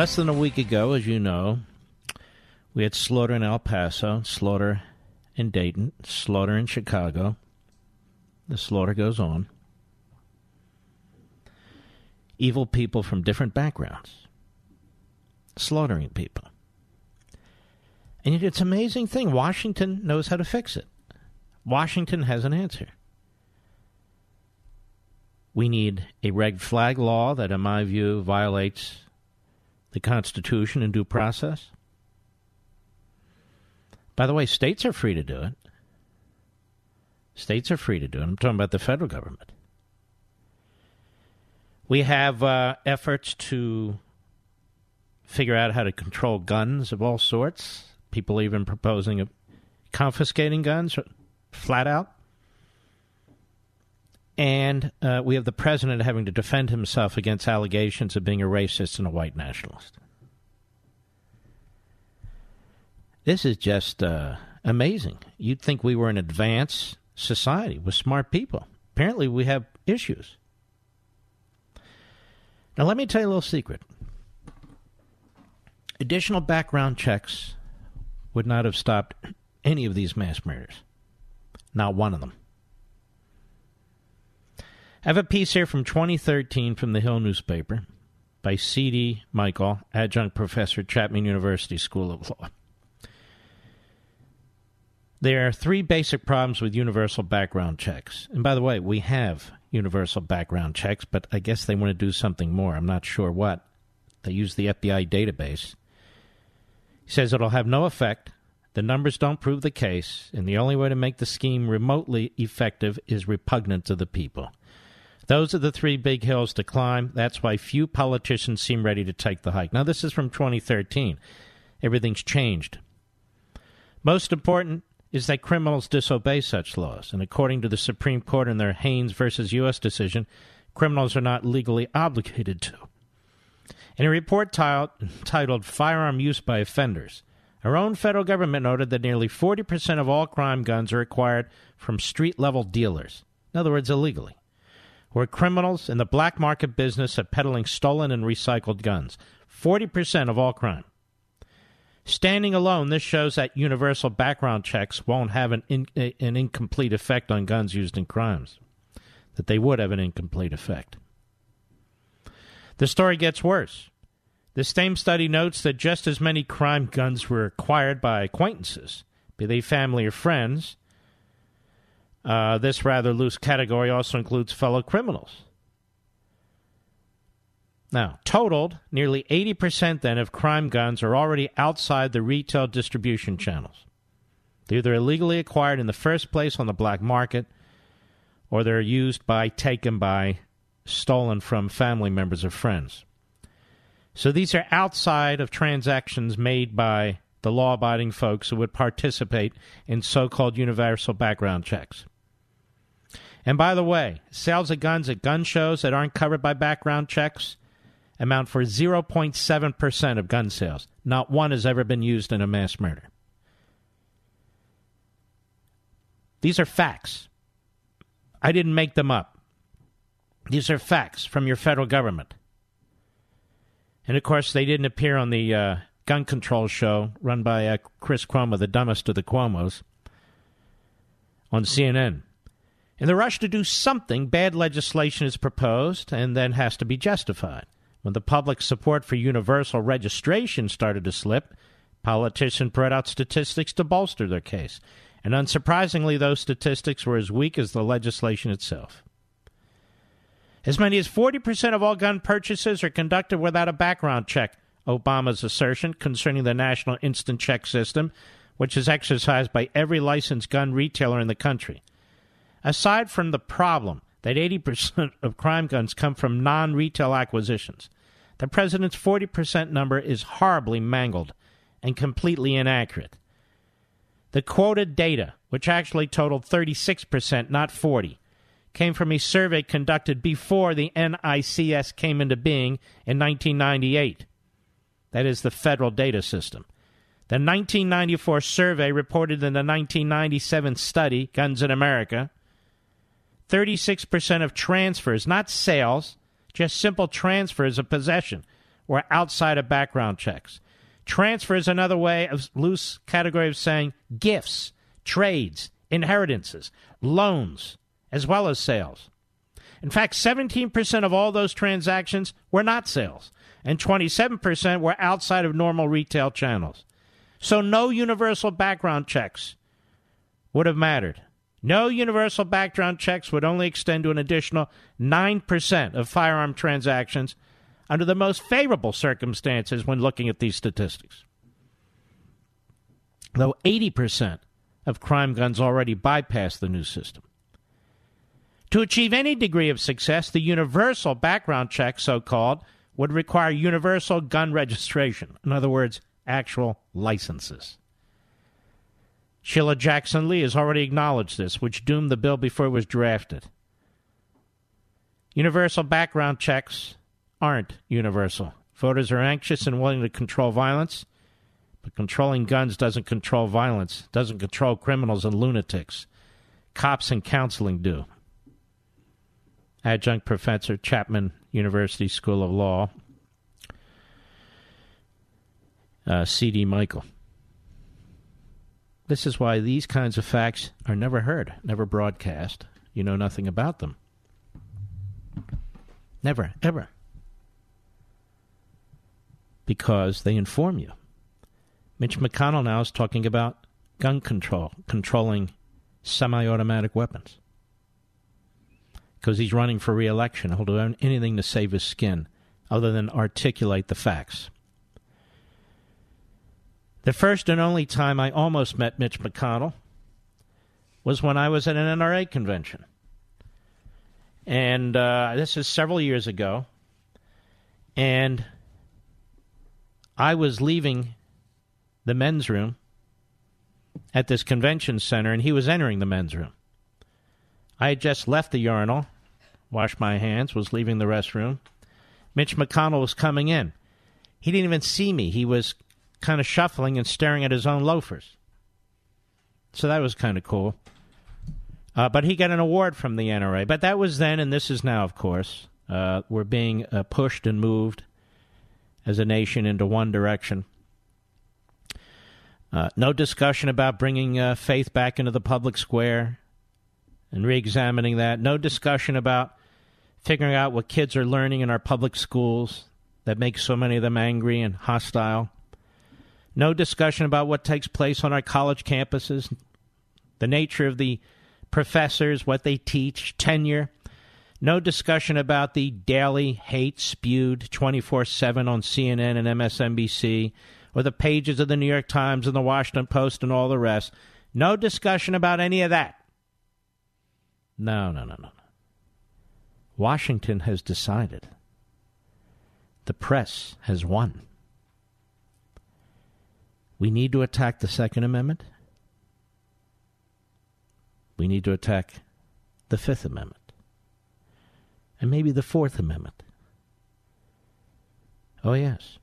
Less than a week ago, as you know, we had slaughter in El Paso, slaughter in Dayton, slaughter in Chicago. The slaughter goes on. Evil people from different backgrounds slaughtering people. And yet it's an amazing thing. Washington knows how to fix it. Washington has an answer. We need a red flag law that, in my view, violates the Constitution and due process? By the way, states are free to do it. States are free to do it. I'm talking about the federal government. We have uh, efforts to figure out how to control guns of all sorts. People even proposing confiscating guns flat out. And uh, we have the president having to defend himself against allegations of being a racist and a white nationalist. This is just uh, amazing. You'd think we were an advanced society with smart people. Apparently, we have issues. Now, let me tell you a little secret. Additional background checks would not have stopped any of these mass murders. Not one of them. I have a piece here from 2013 from the Hill newspaper by C.D. Michael, adjunct professor, at Chapman University School of Law. There are three basic problems with universal background checks. And by the way, we have universal background checks, but I guess they want to do something more. I'm not sure what. They use the FBI database. He says it'll have no effect. The numbers don't prove the case, and the only way to make the scheme remotely effective is repugnant to the people. Those are the three big hills to climb. That's why few politicians seem ready to take the hike. Now, this is from 2013. Everything's changed. Most important is that criminals disobey such laws, and according to the Supreme Court in their Haynes versus U.S. decision, criminals are not legally obligated to. In a report titled Firearm Use by Offenders, our own federal government noted that nearly 40% of all crime guns are acquired from street level dealers, in other words, illegally who are criminals in the black market business of peddling stolen and recycled guns. 40% of all crime. Standing alone, this shows that universal background checks won't have an, in, an incomplete effect on guns used in crimes, that they would have an incomplete effect. The story gets worse. The same study notes that just as many crime guns were acquired by acquaintances, be they family or friends, uh, this rather loose category also includes fellow criminals. Now, totaled, nearly 80% then of crime guns are already outside the retail distribution channels. They're either illegally acquired in the first place on the black market, or they're used by, taken by, stolen from family members or friends. So these are outside of transactions made by the law abiding folks who would participate in so called universal background checks. And by the way, sales of guns at gun shows that aren't covered by background checks amount for 0.7% of gun sales. Not one has ever been used in a mass murder. These are facts. I didn't make them up. These are facts from your federal government. And of course, they didn't appear on the uh, gun control show run by uh, Chris Cuomo, the dumbest of the Cuomos, on CNN. In the rush to do something, bad legislation is proposed and then has to be justified. When the public support for universal registration started to slip, politicians brought out statistics to bolster their case. And unsurprisingly, those statistics were as weak as the legislation itself. As many as 40% of all gun purchases are conducted without a background check, Obama's assertion concerning the National Instant Check System, which is exercised by every licensed gun retailer in the country. Aside from the problem that 80% of crime guns come from non retail acquisitions, the president's 40% number is horribly mangled and completely inaccurate. The quoted data, which actually totaled 36%, not 40, came from a survey conducted before the NICS came into being in 1998. That is the federal data system. The 1994 survey reported in the 1997 study, Guns in America, 36% of transfers, not sales, just simple transfers of possession, were outside of background checks. Transfer is another way of loose category of saying gifts, trades, inheritances, loans, as well as sales. In fact, 17% of all those transactions were not sales, and 27% were outside of normal retail channels. So no universal background checks would have mattered. No universal background checks would only extend to an additional 9% of firearm transactions under the most favorable circumstances when looking at these statistics. Though 80% of crime guns already bypass the new system. To achieve any degree of success, the universal background check, so called, would require universal gun registration. In other words, actual licenses. Sheila Jackson Lee has already acknowledged this, which doomed the bill before it was drafted. Universal background checks aren't universal. Voters are anxious and willing to control violence, but controlling guns doesn't control violence, doesn't control criminals and lunatics. Cops and counseling do. Adjunct professor, Chapman University School of Law, uh, C.D. Michael. This is why these kinds of facts are never heard, never broadcast. You know nothing about them. Never, ever because they inform you. Mitch McConnell now is talking about gun control, controlling semi automatic weapons. Because he's running for re election. He'll do anything to save his skin other than articulate the facts. The first and only time I almost met Mitch McConnell was when I was at an NRA convention. And uh, this is several years ago. And I was leaving the men's room at this convention center, and he was entering the men's room. I had just left the urinal, washed my hands, was leaving the restroom. Mitch McConnell was coming in. He didn't even see me. He was kind of shuffling and staring at his own loafers. So that was kind of cool. Uh, but he got an award from the NRA. But that was then, and this is now, of course. Uh, we're being uh, pushed and moved as a nation into one direction. Uh, no discussion about bringing uh, faith back into the public square and re examining that. No discussion about figuring out what kids are learning in our public schools that makes so many of them angry and hostile. No discussion about what takes place on our college campuses, the nature of the professors, what they teach, tenure. No discussion about the daily hate spewed 24 7 on CNN and MSNBC, or the pages of the New York Times and the Washington Post and all the rest. No discussion about any of that. No, no, no, no. Washington has decided. The press has won. We need to attack the Second Amendment. We need to attack the Fifth Amendment and maybe the Fourth Amendment. Oh, yes.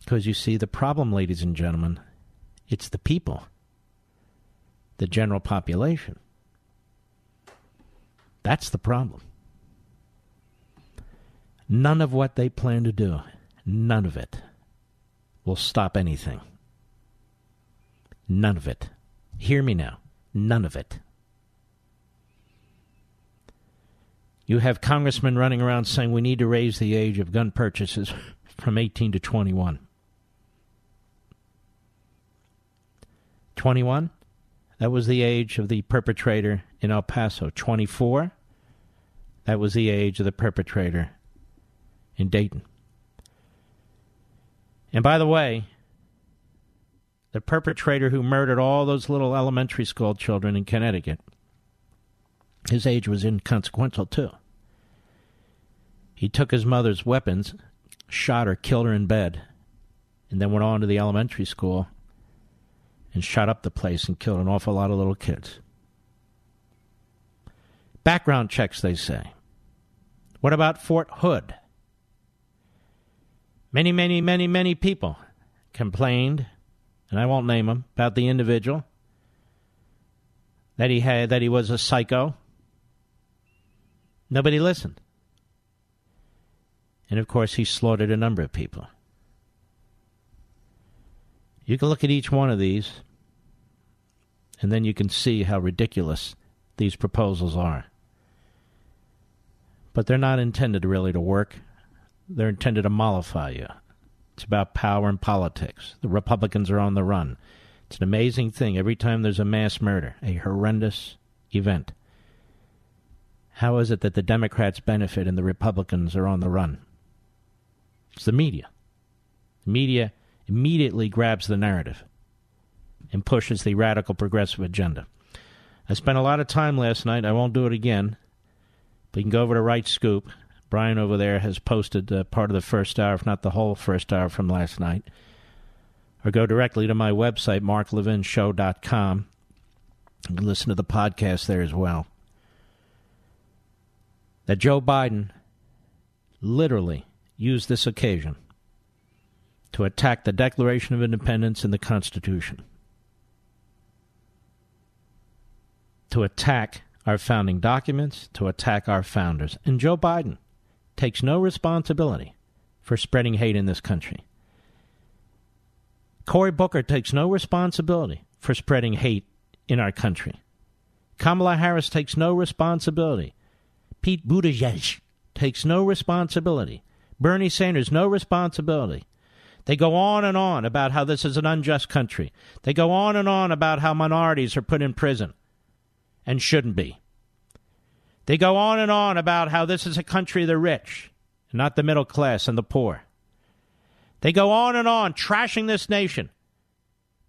Because you see, the problem, ladies and gentlemen, it's the people, the general population. That's the problem. None of what they plan to do, none of it, will stop anything. None of it. Hear me now. None of it. You have congressmen running around saying we need to raise the age of gun purchases from 18 to 21. 21? That was the age of the perpetrator in El Paso. 24. That was the age of the perpetrator in Dayton. And by the way, the perpetrator who murdered all those little elementary school children in Connecticut, his age was inconsequential too. He took his mother's weapons, shot her, killed her in bed, and then went on to the elementary school and shot up the place and killed an awful lot of little kids. Background checks, they say. What about Fort Hood? Many, many, many, many people complained, and I won't name them, about the individual that he had that he was a psycho. Nobody listened. And of course, he slaughtered a number of people. You can look at each one of these, and then you can see how ridiculous these proposals are. But they're not intended really to work. They're intended to mollify you. It's about power and politics. The Republicans are on the run. It's an amazing thing. Every time there's a mass murder, a horrendous event, how is it that the Democrats benefit and the Republicans are on the run? It's the media. The media immediately grabs the narrative and pushes the radical progressive agenda. I spent a lot of time last night. I won't do it again. But you can go over to Right Scoop. Brian over there has posted uh, part of the first hour, if not the whole first hour from last night. Or go directly to my website, marklevinshow.com. You can listen to the podcast there as well. That Joe Biden literally used this occasion to attack the Declaration of Independence and the Constitution, to attack our founding documents, to attack our founders. And Joe Biden takes no responsibility for spreading hate in this country. Cory Booker takes no responsibility for spreading hate in our country. Kamala Harris takes no responsibility. Pete Buttigieg takes no responsibility. Bernie Sanders, no responsibility. They go on and on about how this is an unjust country. They go on and on about how minorities are put in prison and shouldn't be. They go on and on about how this is a country of the rich, not the middle class and the poor. They go on and on trashing this nation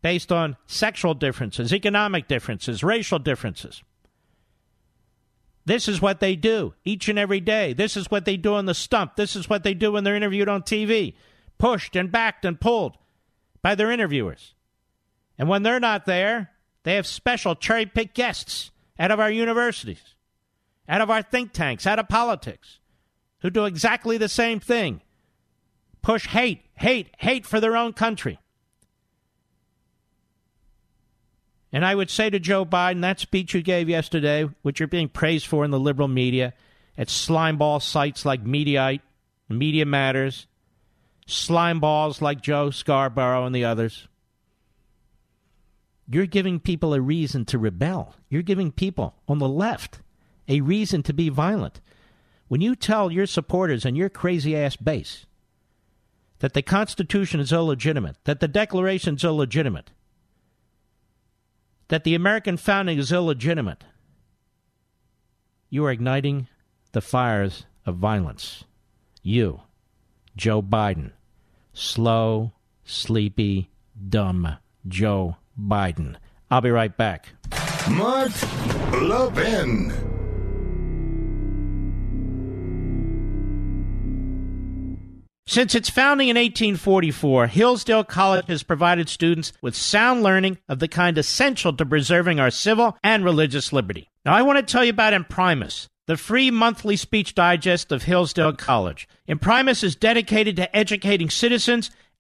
based on sexual differences, economic differences, racial differences. This is what they do each and every day. This is what they do on the stump. This is what they do when they're interviewed on TV, pushed and backed and pulled by their interviewers. And when they're not there, they have special cherry picked guests out of our universities, out of our think tanks, out of politics, who do exactly the same thing push hate, hate, hate for their own country. And I would say to Joe Biden, that speech you gave yesterday, which you're being praised for in the liberal media, at slimeball sites like Mediaite, Media Matters, slimeballs like Joe Scarborough and the others, you're giving people a reason to rebel. You're giving people on the left a reason to be violent. When you tell your supporters and your crazy ass base that the Constitution is illegitimate, that the Declaration is illegitimate, that the American founding is illegitimate, you are igniting the fires of violence. You, Joe Biden, slow, sleepy, dumb Joe Biden. I'll be right back. Mark Levin. Since its founding in 1844, Hillsdale College has provided students with sound learning of the kind essential to preserving our civil and religious liberty. Now, I want to tell you about Imprimis, the free monthly speech digest of Hillsdale College. Imprimis is dedicated to educating citizens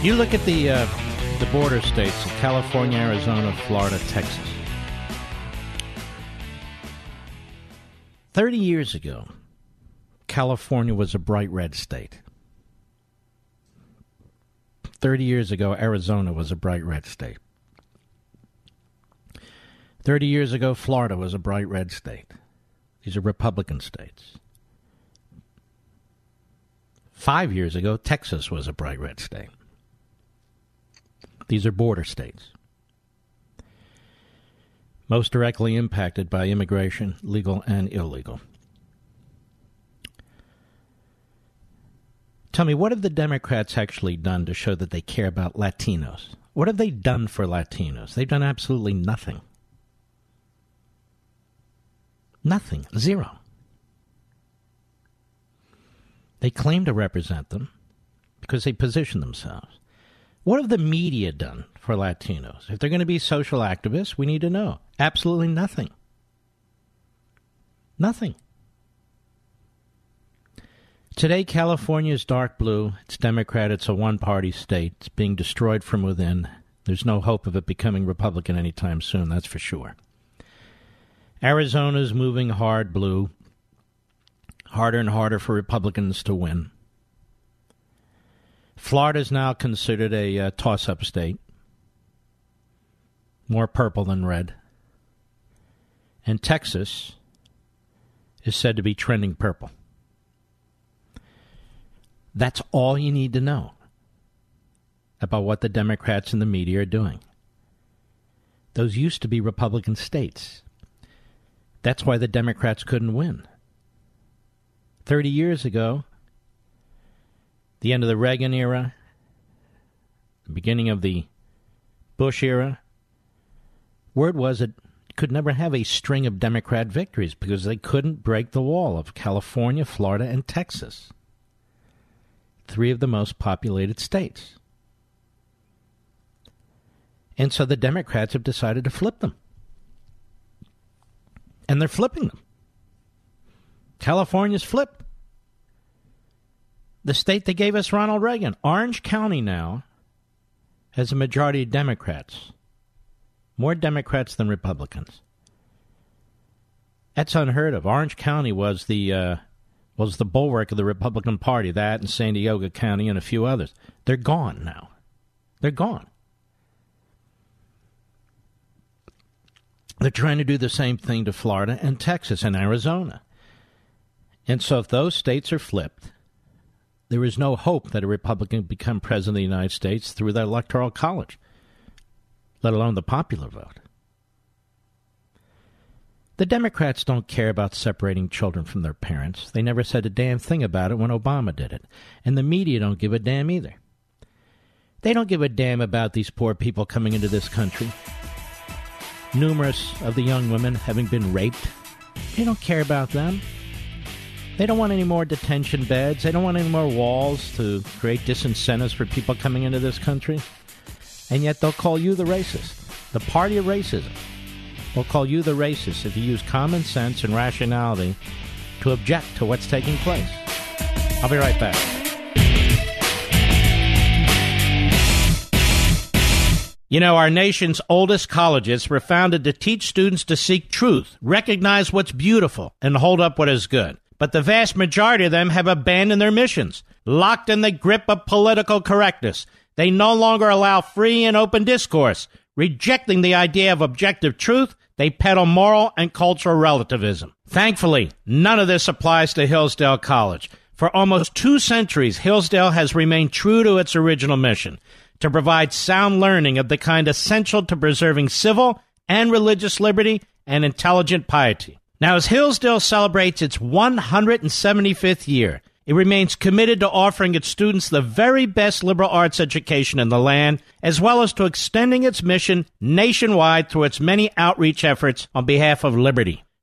You look at the uh, the border states of California, Arizona, Florida, Texas. Thirty years ago, California was a bright red state. 30 years ago, Arizona was a bright red state. 30 years ago, Florida was a bright red state. These are Republican states. Five years ago, Texas was a bright red state. These are border states. Most directly impacted by immigration, legal and illegal. Tell me, what have the Democrats actually done to show that they care about Latinos? What have they done for Latinos? They've done absolutely nothing. Nothing. Zero. They claim to represent them because they position themselves. What have the media done for Latinos? If they're going to be social activists, we need to know. Absolutely nothing. Nothing. Today, California is dark blue. It's Democrat. It's a one party state. It's being destroyed from within. There's no hope of it becoming Republican anytime soon, that's for sure. Arizona's moving hard blue. Harder and harder for Republicans to win. Florida is now considered a uh, toss up state. More purple than red. And Texas is said to be trending purple. That's all you need to know about what the Democrats and the media are doing. Those used to be Republican states. That's why the Democrats couldn't win. 30 years ago, the end of the Reagan era, the beginning of the Bush era, word was it could never have a string of Democrat victories because they couldn't break the wall of California, Florida, and Texas three of the most populated states. And so the Democrats have decided to flip them. And they're flipping them. California's flipped. The state that gave us Ronald Reagan, Orange County now, has a majority of Democrats. More Democrats than Republicans. That's unheard of. Orange County was the uh, was the bulwark of the Republican Party, that and San Diego County and a few others. They're gone now. They're gone. They're trying to do the same thing to Florida and Texas and Arizona. And so if those states are flipped, there is no hope that a Republican become president of the United States through the Electoral College, let alone the popular vote. The Democrats don't care about separating children from their parents. They never said a damn thing about it when Obama did it. And the media don't give a damn either. They don't give a damn about these poor people coming into this country. Numerous of the young women having been raped. They don't care about them. They don't want any more detention beds. They don't want any more walls to create disincentives for people coming into this country. And yet they'll call you the racist, the party of racism will call you the racist if you use common sense and rationality to object to what's taking place. I'll be right back. You know, our nation's oldest colleges were founded to teach students to seek truth, recognize what's beautiful, and hold up what is good. But the vast majority of them have abandoned their missions, locked in the grip of political correctness. They no longer allow free and open discourse, Rejecting the idea of objective truth, they peddle moral and cultural relativism. Thankfully, none of this applies to Hillsdale College. For almost two centuries, Hillsdale has remained true to its original mission to provide sound learning of the kind essential to preserving civil and religious liberty and intelligent piety. Now, as Hillsdale celebrates its 175th year, It remains committed to offering its students the very best liberal arts education in the land, as well as to extending its mission nationwide through its many outreach efforts on behalf of liberty.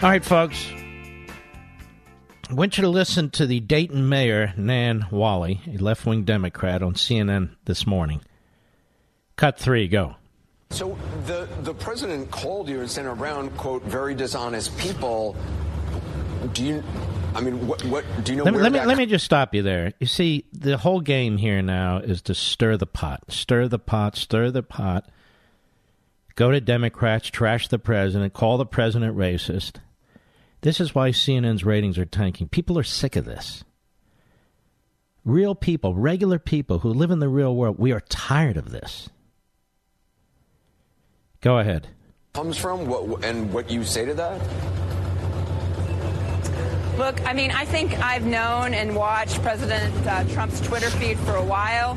All right, folks. I want you to listen to the Dayton mayor, Nan Whaley, a left wing Democrat, on CNN this morning. Cut three, go. So the, the president called you and Senator Brown, quote, very dishonest people. Do you, I mean, what, what do you know let me, let me, let me just stop you there. You see, the whole game here now is to stir the pot, stir the pot, stir the pot. Go to Democrats, trash the president, call the president racist. This is why CNN's ratings are tanking. People are sick of this. Real people, regular people who live in the real world, we are tired of this. Go ahead. comes from what, and what you say to that? Look, I mean, I think I've known and watched President uh, Trump's Twitter feed for a while.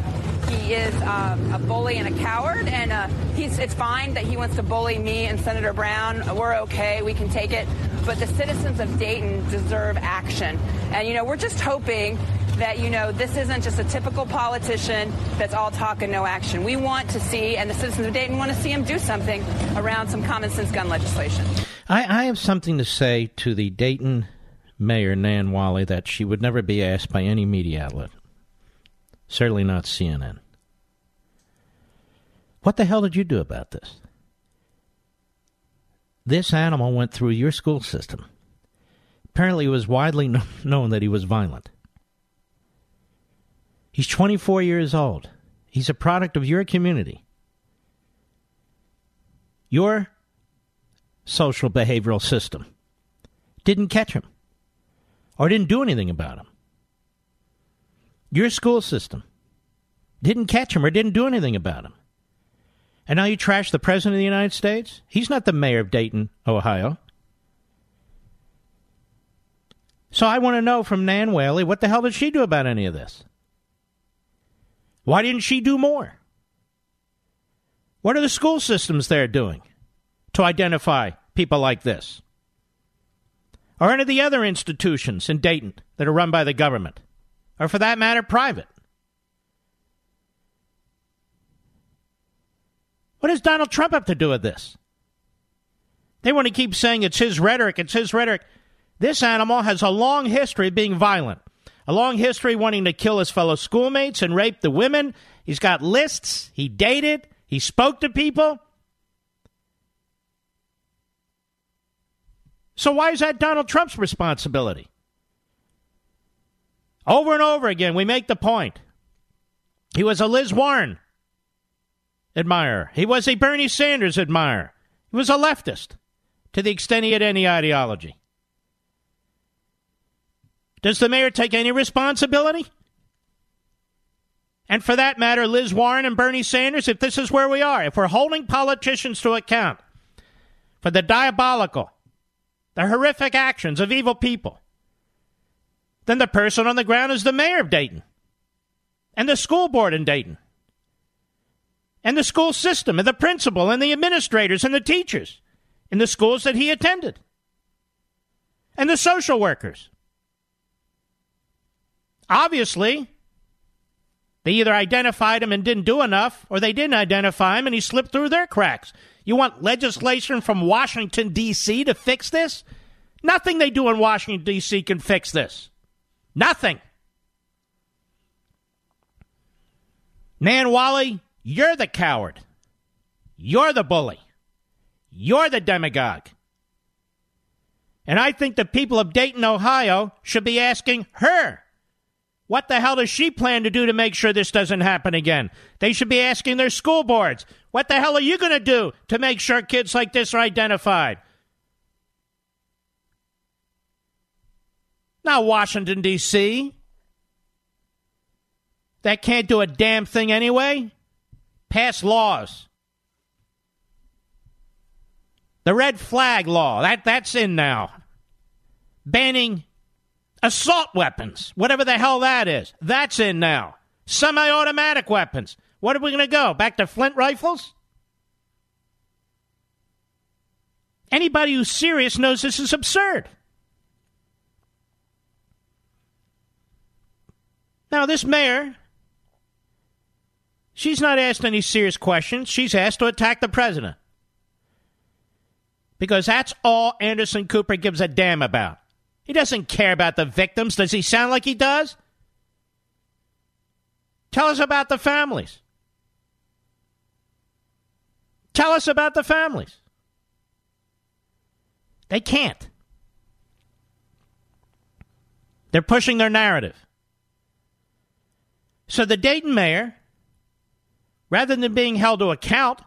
He is um, a bully and a coward, and uh, he's, it's fine that he wants to bully me and Senator Brown. We're okay. We can take it. But the citizens of Dayton deserve action. And, you know, we're just hoping that, you know, this isn't just a typical politician that's all talk and no action. We want to see, and the citizens of Dayton want to see him do something around some common sense gun legislation. I, I have something to say to the Dayton mayor, Nan Whaley, that she would never be asked by any media outlet. Certainly not CNN. What the hell did you do about this? This animal went through your school system. Apparently, it was widely known that he was violent. He's 24 years old. He's a product of your community. Your social behavioral system didn't catch him or didn't do anything about him. Your school system didn't catch him or didn't do anything about him. And now you trash the President of the United States? He's not the mayor of Dayton, Ohio. So I want to know from Nan Whaley, what the hell did she do about any of this? Why didn't she do more? What are the school systems there doing to identify people like this? Or any of the other institutions in Dayton that are run by the government? Or for that matter, private? What does Donald Trump have to do with this? They want to keep saying it's his rhetoric, it's his rhetoric. This animal has a long history of being violent, a long history wanting to kill his fellow schoolmates and rape the women. He's got lists, he dated, he spoke to people. So why is that Donald Trump's responsibility? Over and over again, we make the point. He was a Liz Warren admirer. He was a Bernie Sanders admirer. He was a leftist to the extent he had any ideology. Does the mayor take any responsibility? And for that matter, Liz Warren and Bernie Sanders, if this is where we are, if we're holding politicians to account for the diabolical, the horrific actions of evil people, then the person on the ground is the mayor of Dayton and the school board in Dayton and the school system and the principal and the administrators and the teachers in the schools that he attended and the social workers. Obviously, they either identified him and didn't do enough, or they didn't identify him and he slipped through their cracks. You want legislation from Washington, D.C. to fix this? Nothing they do in Washington, D.C. can fix this. Nothing. Nan Whaley, you're the coward. You're the bully. You're the demagogue. And I think the people of Dayton, Ohio should be asking her what the hell does she plan to do to make sure this doesn't happen again? They should be asking their school boards, what the hell are you going to do to make sure kids like this are identified? Not Washington, D.C. That can't do a damn thing anyway. Pass laws. The red flag law, that, that's in now. Banning assault weapons, whatever the hell that is. That's in now. Semi automatic weapons. What are we going to go? Back to flint rifles? Anybody who's serious knows this is absurd. Now, this mayor, she's not asked any serious questions. She's asked to attack the president. Because that's all Anderson Cooper gives a damn about. He doesn't care about the victims. Does he sound like he does? Tell us about the families. Tell us about the families. They can't. They're pushing their narrative. So the Dayton mayor, rather than being held to account,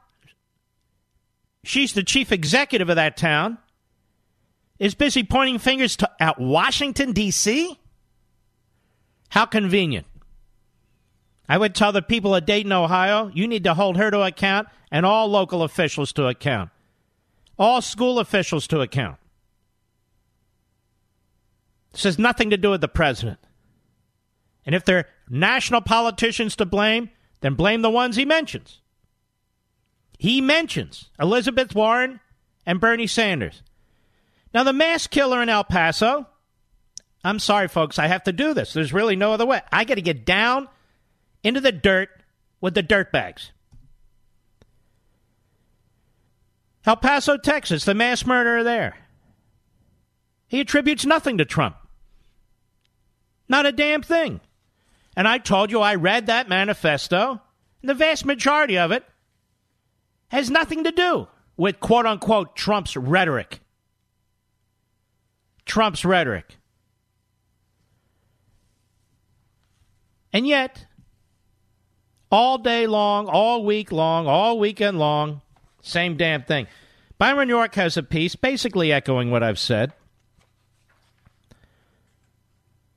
she's the chief executive of that town, is busy pointing fingers to at Washington D.C. How convenient. I would tell the people of Dayton, Ohio, you need to hold her to account and all local officials to account, all school officials to account. This has nothing to do with the president. And if they're national politicians to blame, then blame the ones he mentions. He mentions Elizabeth Warren and Bernie Sanders. Now, the mass killer in El Paso, I'm sorry, folks, I have to do this. There's really no other way. I got to get down into the dirt with the dirt bags. El Paso, Texas, the mass murderer there. He attributes nothing to Trump. Not a damn thing. And I told you I read that manifesto, and the vast majority of it has nothing to do with quote unquote Trump's rhetoric. Trump's rhetoric. And yet, all day long, all week long, all weekend long, same damn thing. Byron York has a piece basically echoing what I've said.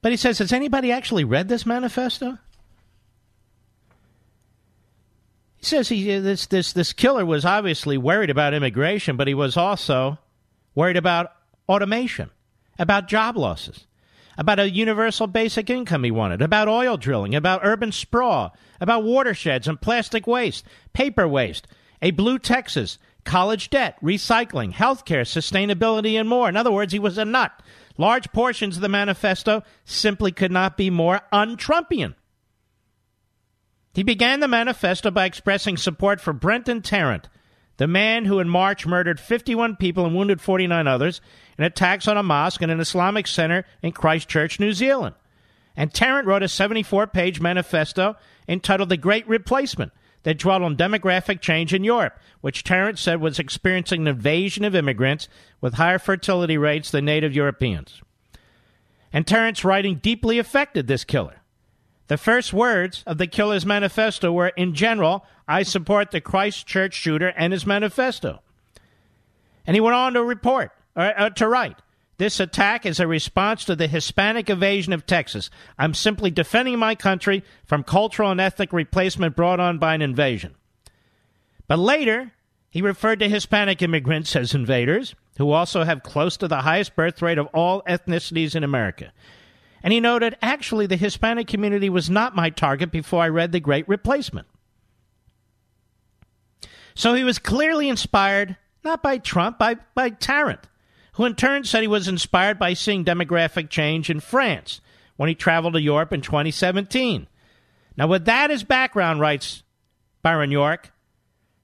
But he says, Has anybody actually read this manifesto? He says he uh, this this this killer was obviously worried about immigration, but he was also worried about automation about job losses, about a universal basic income he wanted, about oil drilling, about urban sprawl, about watersheds and plastic waste, paper waste, a blue Texas, college debt, recycling, healthcare, sustainability, and more. In other words, he was a nut. Large portions of the manifesto simply could not be more un Trumpian. He began the manifesto by expressing support for Brenton Tarrant, the man who in March murdered 51 people and wounded 49 others in attacks on a mosque and an Islamic center in Christchurch, New Zealand. And Tarrant wrote a 74 page manifesto entitled The Great Replacement that dwelt on demographic change in Europe, which Tarrant said was experiencing an invasion of immigrants with higher fertility rates than native Europeans. And Tarrant's writing deeply affected this killer. The first words of the killer's manifesto were, in general, I support the Christchurch shooter and his manifesto. And he went on to report, or, uh, to write, this attack is a response to the Hispanic invasion of Texas. I'm simply defending my country from cultural and ethnic replacement brought on by an invasion. But later, he referred to Hispanic immigrants as invaders, who also have close to the highest birth rate of all ethnicities in America. And he noted, actually, the Hispanic community was not my target before I read The Great Replacement. So he was clearly inspired, not by Trump, by, by Tarrant, who in turn said he was inspired by seeing demographic change in France when he traveled to Europe in 2017. Now, with that as background, writes Byron York,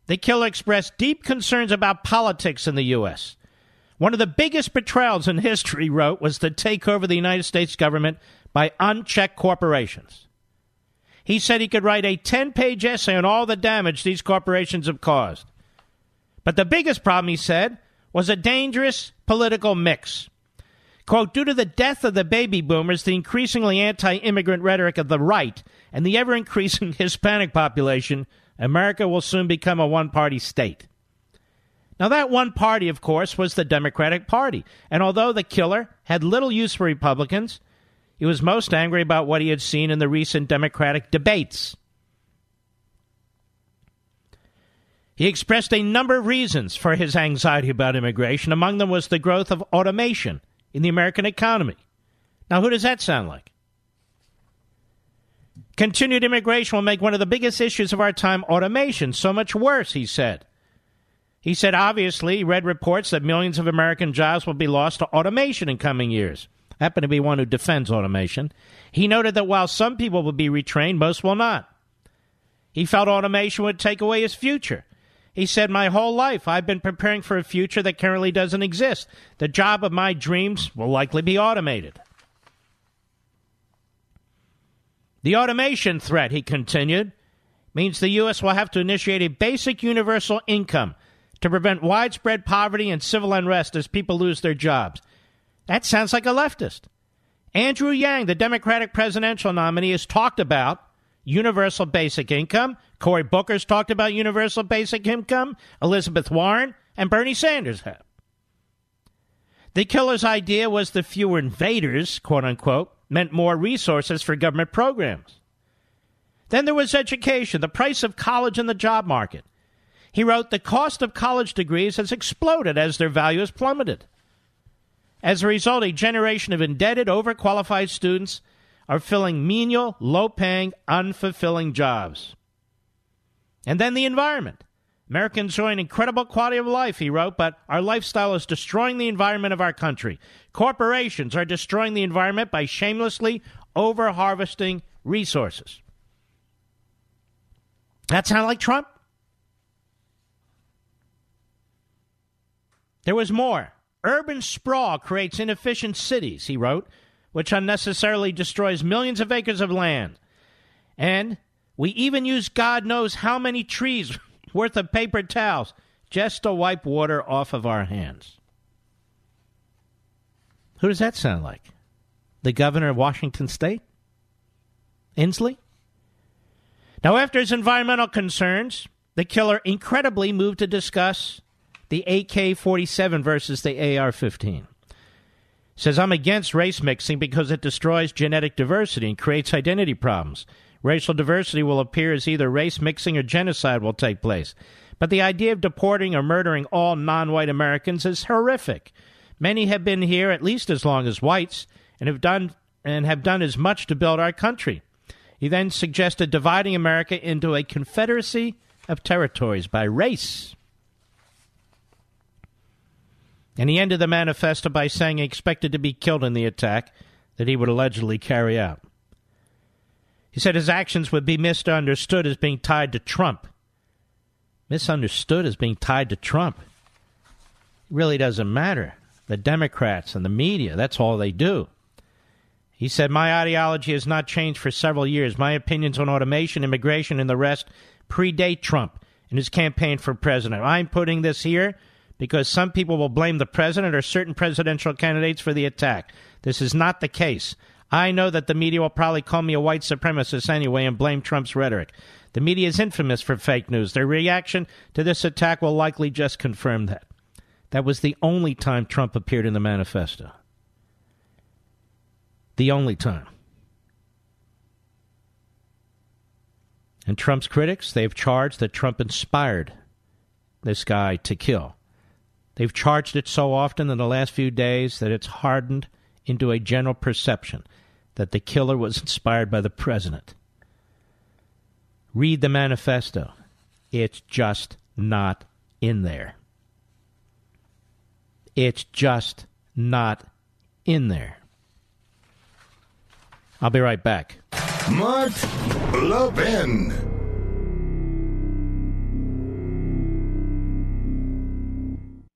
the killer expressed deep concerns about politics in the U.S. One of the biggest betrayals in history, wrote, was to take over the United States government by unchecked corporations. He said he could write a 10 page essay on all the damage these corporations have caused. But the biggest problem, he said, was a dangerous political mix. Quote, due to the death of the baby boomers, the increasingly anti immigrant rhetoric of the right, and the ever increasing Hispanic population, America will soon become a one party state. Now, that one party, of course, was the Democratic Party. And although the killer had little use for Republicans, he was most angry about what he had seen in the recent Democratic debates. He expressed a number of reasons for his anxiety about immigration. Among them was the growth of automation in the American economy. Now, who does that sound like? Continued immigration will make one of the biggest issues of our time automation so much worse, he said. He said, obviously, he read reports that millions of American jobs will be lost to automation in coming years. I happen to be one who defends automation. He noted that while some people will be retrained, most will not. He felt automation would take away his future. He said, My whole life I've been preparing for a future that currently doesn't exist. The job of my dreams will likely be automated. The automation threat, he continued, means the U.S. will have to initiate a basic universal income to prevent widespread poverty and civil unrest as people lose their jobs. That sounds like a leftist. Andrew Yang, the Democratic presidential nominee, has talked about universal basic income. Cory Booker's talked about universal basic income. Elizabeth Warren and Bernie Sanders have. The killer's idea was the fewer invaders, quote unquote, meant more resources for government programs. Then there was education, the price of college and the job market. He wrote, The cost of college degrees has exploded as their value has plummeted. As a result, a generation of indebted, overqualified students are filling menial, low paying, unfulfilling jobs. And then the environment. Americans enjoy an incredible quality of life, he wrote, but our lifestyle is destroying the environment of our country. Corporations are destroying the environment by shamelessly over harvesting resources. That sound like Trump? There was more. Urban sprawl creates inefficient cities, he wrote, which unnecessarily destroys millions of acres of land. And we even use God knows how many trees worth of paper towels just to wipe water off of our hands. Who does that sound like? The governor of Washington State? Inslee? Now, after his environmental concerns, the killer incredibly moved to discuss the AK 47 versus the AR 15 says I'm against race mixing because it destroys genetic diversity and creates identity problems. Racial diversity will appear as either race mixing or genocide will take place. But the idea of deporting or murdering all non white Americans is horrific. Many have been here at least as long as whites and have done and have done as much to build our country. He then suggested dividing America into a confederacy of territories by race. And he ended the manifesto by saying he expected to be killed in the attack that he would allegedly carry out. He said his actions would be misunderstood as being tied to Trump. Misunderstood as being tied to Trump. It really doesn't matter. The Democrats and the media, that's all they do. He said, My ideology has not changed for several years. My opinions on automation, immigration, and the rest predate Trump and his campaign for president. I'm putting this here because some people will blame the president or certain presidential candidates for the attack. This is not the case. I know that the media will probably call me a white supremacist anyway and blame Trump's rhetoric. The media is infamous for fake news. Their reaction to this attack will likely just confirm that. That was the only time Trump appeared in the manifesto. The only time. And Trump's critics, they have charged that Trump inspired this guy to kill. They've charged it so often in the last few days that it's hardened into a general perception that the killer was inspired by the president. Read the manifesto. It's just not in there. It's just not in there. I'll be right back. Mark Levin.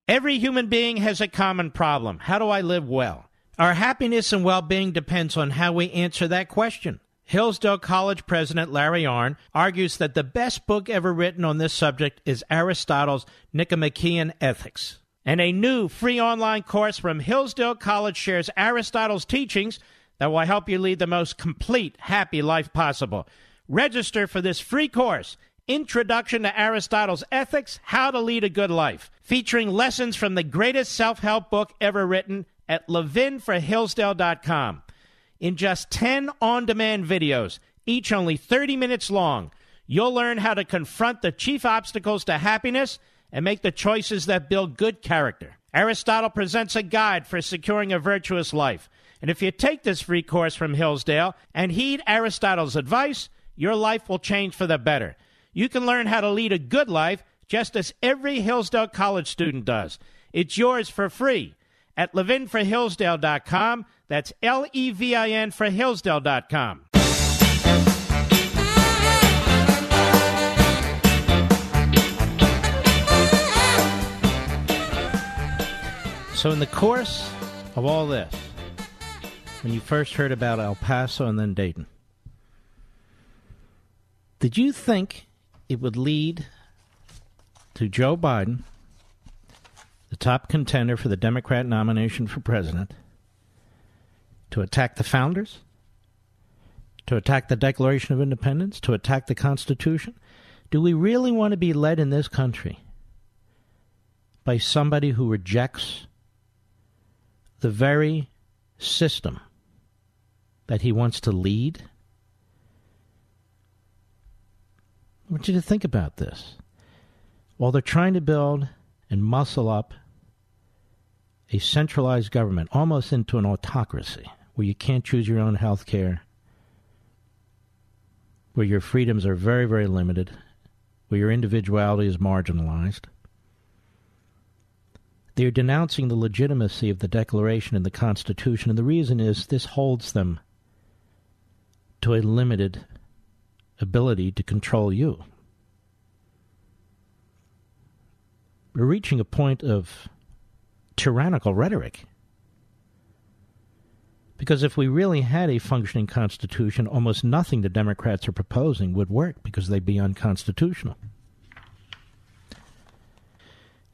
Every human being has a common problem. How do I live well? Our happiness and well being depends on how we answer that question. Hillsdale College president Larry Arnn argues that the best book ever written on this subject is Aristotle's Nicomachean Ethics. And a new free online course from Hillsdale College shares Aristotle's teachings that will help you lead the most complete, happy life possible. Register for this free course, Introduction to Aristotle's Ethics How to Lead a Good Life, featuring lessons from the greatest self help book ever written at levinforhillsdale.com. In just 10 on demand videos, each only 30 minutes long, you'll learn how to confront the chief obstacles to happiness and make the choices that build good character. Aristotle presents a guide for securing a virtuous life. And if you take this free course from Hillsdale and heed Aristotle's advice, your life will change for the better. You can learn how to lead a good life just as every Hillsdale College student does. It's yours for free at levinforhillsdale.com. That's L E V I N for Hillsdale.com. So, in the course of all this, when you first heard about El Paso and then Dayton, did you think it would lead to Joe Biden, the top contender for the Democrat nomination for president, to attack the founders, to attack the Declaration of Independence, to attack the Constitution? Do we really want to be led in this country by somebody who rejects the very system that he wants to lead? I want you to think about this. While they're trying to build and muscle up a centralized government, almost into an autocracy, where you can't choose your own health care, where your freedoms are very, very limited, where your individuality is marginalized, they're denouncing the legitimacy of the Declaration and the Constitution, and the reason is this holds them to a limited ability to control you. We're reaching a point of tyrannical rhetoric. Because if we really had a functioning Constitution, almost nothing the Democrats are proposing would work because they'd be unconstitutional.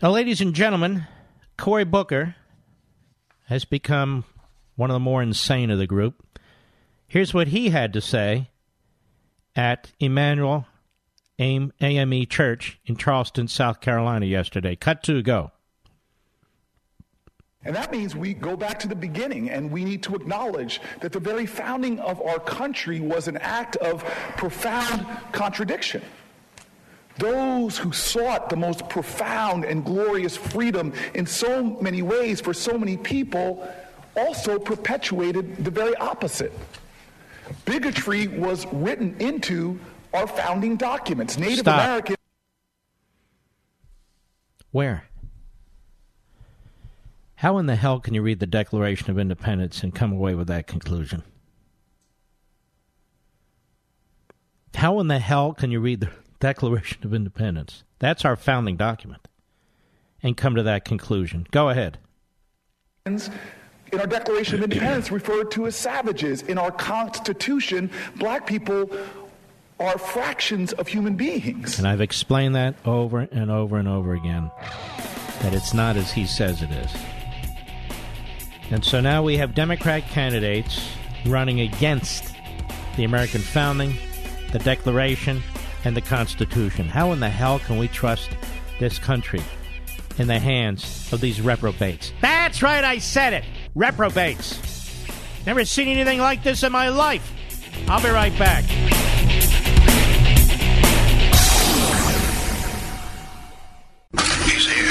Now, ladies and gentlemen, Cory Booker has become one of the more insane of the group. Here's what he had to say at Emmanuel AME Church in Charleston, South Carolina yesterday. Cut to go. And that means we go back to the beginning and we need to acknowledge that the very founding of our country was an act of profound contradiction. Those who sought the most profound and glorious freedom in so many ways for so many people also perpetuated the very opposite. Bigotry was written into our founding documents. Native Stop. American. Where? How in the hell can you read the Declaration of Independence and come away with that conclusion? How in the hell can you read the Declaration of Independence? That's our founding document. And come to that conclusion. Go ahead. in our Declaration of Independence referred to as savages. In our Constitution, black people are fractions of human beings. And I've explained that over and over and over again that it's not as he says it is. And so now we have Democrat candidates running against the American founding, the Declaration, and the Constitution. How in the hell can we trust this country in the hands of these reprobates? That's right, I said it! Reprobates! Never seen anything like this in my life! I'll be right back.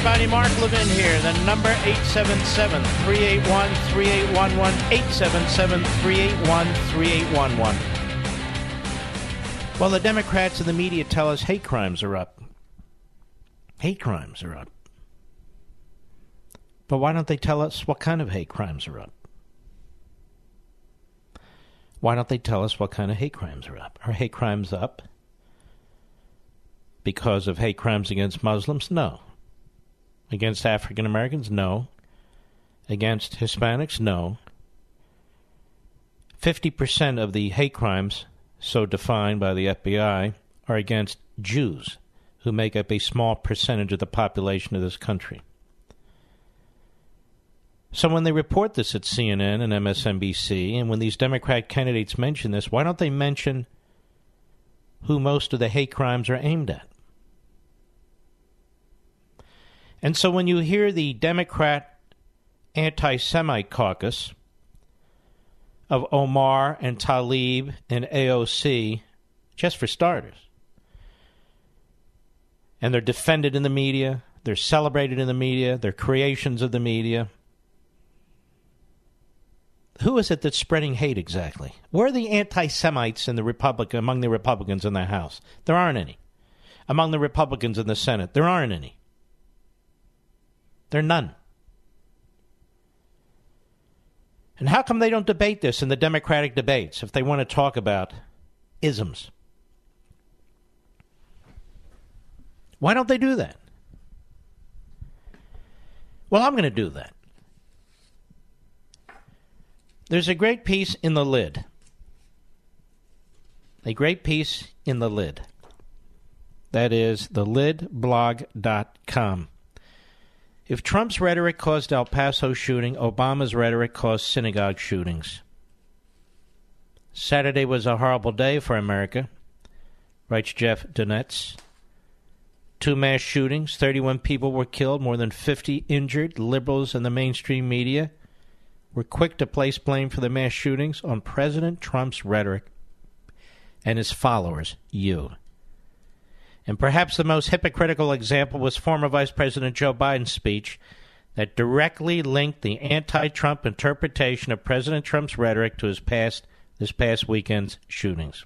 Everybody. Mark Levin here. The number 877-381-3811, 877-381-3811. Well, the Democrats and the media tell us hate crimes are up. Hate crimes are up. But why don't they tell us what kind of hate crimes are up? Why don't they tell us what kind of hate crimes are up? Are hate crimes up because of hate crimes against Muslims? No. Against African Americans? No. Against Hispanics? No. 50% of the hate crimes, so defined by the FBI, are against Jews, who make up a small percentage of the population of this country. So when they report this at CNN and MSNBC, and when these Democrat candidates mention this, why don't they mention who most of the hate crimes are aimed at? And so when you hear the Democrat anti Semite caucus of Omar and Tlaib and AOC, just for starters, and they're defended in the media, they're celebrated in the media, they're creations of the media who is it that's spreading hate exactly? Where are the anti Semites in the Republic among the Republicans in the House? There aren't any. Among the Republicans in the Senate, there aren't any. There are none. And how come they don't debate this in the Democratic debates if they want to talk about isms? Why don't they do that? Well, I'm going to do that. There's a great piece in the lid. A great piece in the lid. That is the thelidblog.com. If Trump's rhetoric caused El Paso shooting, Obama's rhetoric caused synagogue shootings. Saturday was a horrible day for America, writes Jeff Dunetz. Two mass shootings, 31 people were killed, more than 50 injured. Liberals and the mainstream media were quick to place blame for the mass shootings on President Trump's rhetoric and his followers, you. And perhaps the most hypocritical example was former Vice President Joe Biden's speech that directly linked the anti Trump interpretation of President Trump's rhetoric to his past this past weekend's shootings.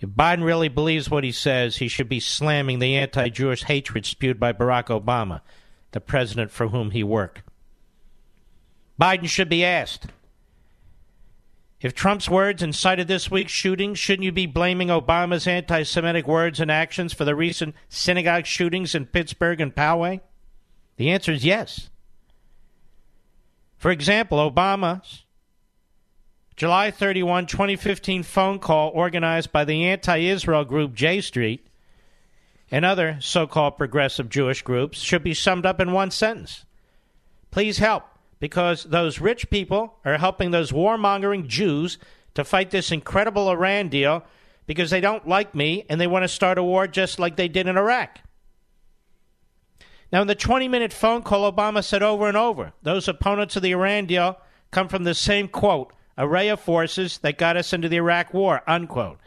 If Biden really believes what he says, he should be slamming the anti Jewish hatred spewed by Barack Obama, the president for whom he worked. Biden should be asked. If Trump's words incited this week's shooting, shouldn't you be blaming Obama's anti Semitic words and actions for the recent synagogue shootings in Pittsburgh and Poway? The answer is yes. For example, Obama's July 31, 2015 phone call organized by the anti Israel group J Street and other so called progressive Jewish groups should be summed up in one sentence. Please help because those rich people are helping those warmongering Jews to fight this incredible Iran deal because they don't like me and they want to start a war just like they did in Iraq. Now, in the 20 minute phone call, Obama said over and over those opponents of the Iran deal come from the same quote, array of forces that got us into the Iraq war, unquote.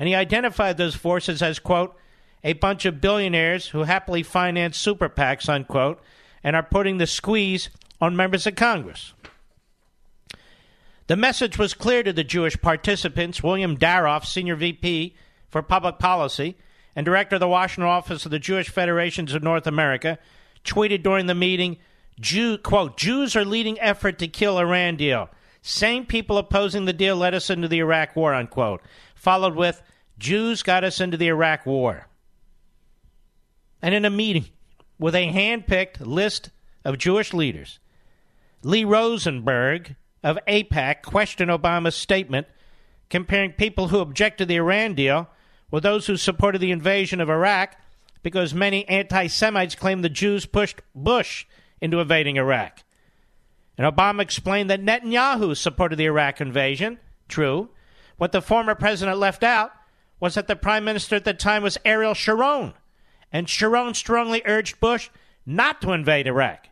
And he identified those forces as, quote, a bunch of billionaires who happily finance super PACs, unquote, and are putting the squeeze on members of Congress. The message was clear to the Jewish participants. William Daroff, Senior VP for Public Policy and Director of the Washington office of the Jewish Federations of North America, tweeted during the meeting, Jew, quote, Jews are leading effort to kill Iran deal. Same people opposing the deal led us into the Iraq war, unquote. Followed with, Jews got us into the Iraq war. And in a meeting with a hand picked list of Jewish leaders, Lee Rosenberg of AIPAC questioned Obama's statement comparing people who object to the Iran deal with those who supported the invasion of Iraq because many anti Semites claim the Jews pushed Bush into invading Iraq. And Obama explained that Netanyahu supported the Iraq invasion. True. What the former president left out was that the prime minister at the time was Ariel Sharon, and Sharon strongly urged Bush not to invade Iraq.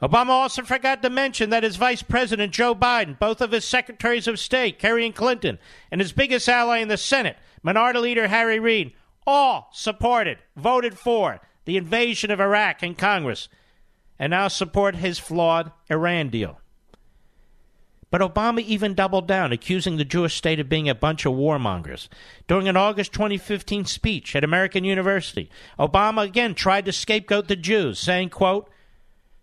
Obama also forgot to mention that his Vice President Joe Biden, both of his Secretaries of State, Kerry and Clinton, and his biggest ally in the Senate, Minority Leader Harry Reid, all supported, voted for the invasion of Iraq in Congress, and now support his flawed Iran deal. But Obama even doubled down, accusing the Jewish state of being a bunch of warmongers. During an August 2015 speech at American University, Obama again tried to scapegoat the Jews, saying, quote,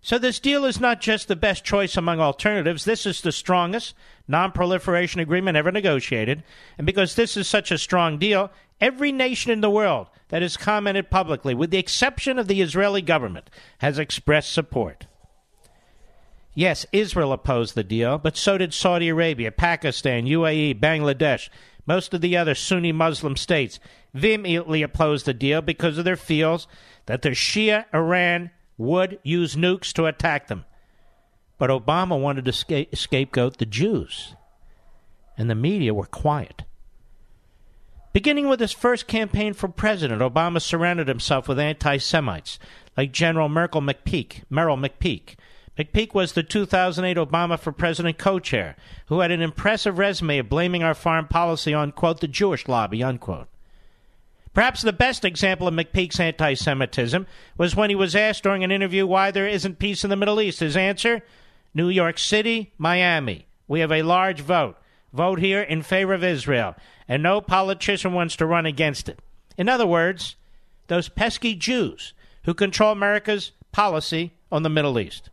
So this deal is not just the best choice among alternatives. This is the strongest non-proliferation agreement ever negotiated. And because this is such a strong deal, every nation in the world that has commented publicly, with the exception of the Israeli government, has expressed support. Yes, Israel opposed the deal, but so did Saudi Arabia, Pakistan, UAE, Bangladesh, most of the other Sunni Muslim states vehemently opposed the deal because of their fears that the Shia Iran would use nukes to attack them. But Obama wanted to sca- scapegoat the Jews, and the media were quiet. Beginning with his first campaign for president, Obama surrounded himself with anti Semites like General Merkel McPeak, Merrill McPeak. McPeak was the 2008 Obama for President co chair, who had an impressive resume of blaming our foreign policy on, quote, the Jewish lobby, unquote. Perhaps the best example of McPeak's anti Semitism was when he was asked during an interview why there isn't peace in the Middle East. His answer New York City, Miami. We have a large vote. Vote here in favor of Israel, and no politician wants to run against it. In other words, those pesky Jews who control America's policy on the Middle East.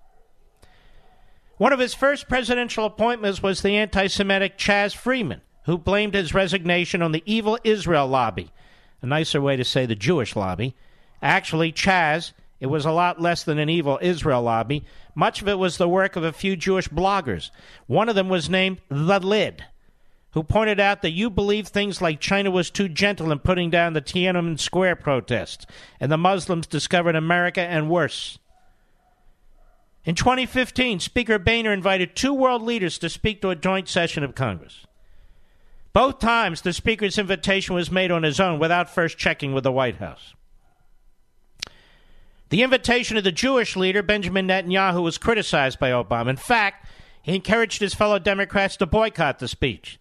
One of his first presidential appointments was the anti Semitic Chas Freeman, who blamed his resignation on the evil Israel lobby a nicer way to say the Jewish lobby. Actually, Chas, it was a lot less than an evil Israel lobby. Much of it was the work of a few Jewish bloggers. One of them was named The Lid, who pointed out that you believe things like China was too gentle in putting down the Tiananmen Square protests, and the Muslims discovered America and worse. In 2015, Speaker Boehner invited two world leaders to speak to a joint session of Congress. Both times, the Speaker's invitation was made on his own without first checking with the White House. The invitation of the Jewish leader, Benjamin Netanyahu, was criticized by Obama. In fact, he encouraged his fellow Democrats to boycott the speech.